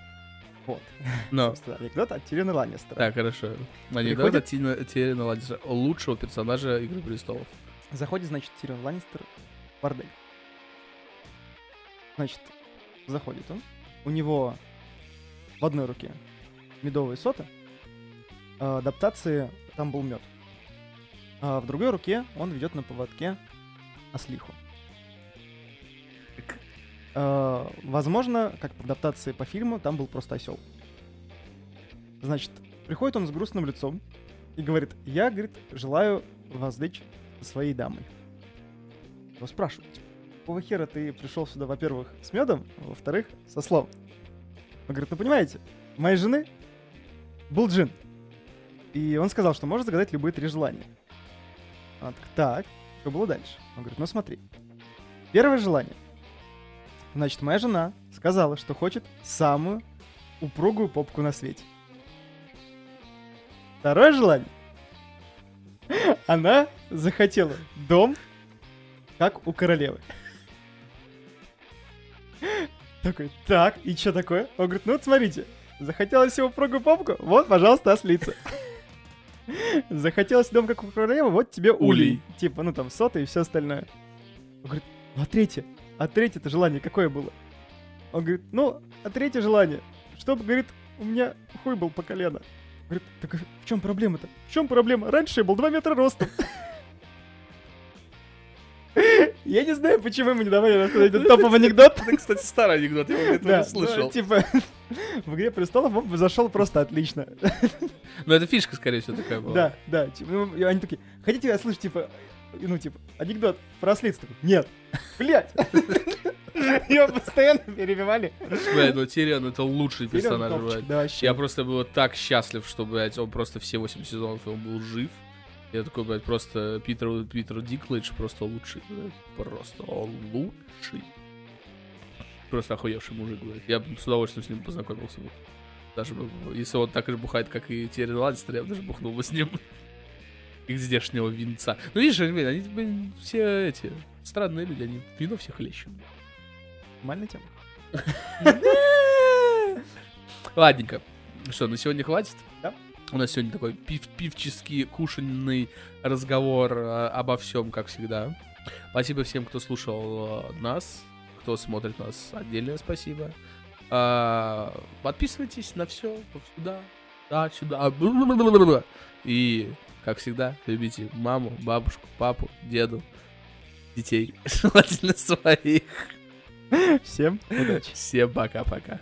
Вот. Собственно, анекдот от Тириона Ланнистера. так, хорошо. Анекдот Приходит- от Тина- Тириона Ланнистера, лучшего персонажа Игры Престолов. Заходит, значит, Тирион Ланнистер в бордель. Значит, заходит он. У него в одной руке медовые соты. а адаптации там был мед. А в другой руке он ведет на поводке ослиху. А, возможно, как в адаптации по фильму, там был просто осел. Значит, приходит он с грустным лицом и говорит, я, говорит, желаю возлечь со своей дамой. Его спрашивают, типа, какого хера ты пришел сюда, во-первых, с медом, а во-вторых, со слом? Он говорит, ну понимаете, моей жены был джин. И он сказал, что может загадать любые три желания. Она так, так, что было дальше? Он говорит, ну смотри. Первое желание. Значит, моя жена сказала, что хочет самую упругую попку на свете. Второе желание. Она захотела дом, как у королевы. Такой, так, и что такое? Он говорит, ну вот смотрите, захотелось всего упругую попку, вот, пожалуйста, ослица. Захотелось дом, как у королевы, вот тебе улей. Улей. Типа, ну там сота и все остальное. Он говорит, ну а третье? А третье-то желание какое было? Он говорит, ну, а третье желание, чтобы, говорит, у меня хуй был по колено. Говорит, так в чем проблема-то? В чем проблема? Раньше я был 2 метра ростом. Я не знаю, почему ему не давали рассказать этот топовый анекдот. Это, кстати, старый анекдот, я его слышал. ну, типа, в «Игре престолов» он зашел просто отлично. Но это фишка, скорее всего, такая была. Да, да. типа, ну, и они такие, хотите я слышу, типа, ну, типа, анекдот про? Такой, Нет. Блять. Его постоянно перебивали. Блядь, ну Тирион это лучший персонаж, блядь. Да. Я просто был так счастлив, что, блядь, он просто все 8 сезонов он был жив. Я такой, блядь, просто Питер, Питер Диклэдж просто лучший, блядь. Просто он лучший. Просто охуевший мужик, блядь. Я бы с удовольствием с ним познакомился бы. Даже бы, если он так же бухает, как и Тирион Ланнистер, я бы даже бухнул бы с ним. Их здешнего винца. Ну, видишь, блин, они, блин, все эти, Странные люди, они вино всех лещут. Нормальная тема. Ладненько. Что, на сегодня хватит? Да. У нас сегодня такой пив пивческий, кушанный разговор э, обо всем, как всегда. Спасибо всем, кто слушал э, нас, кто смотрит нас. Отдельное спасибо. А, подписывайтесь на все, сюда, да, сюда. И, как всегда, любите маму, бабушку, папу, деду, детей, желательно своих. Всем удачи. Всем пока-пока.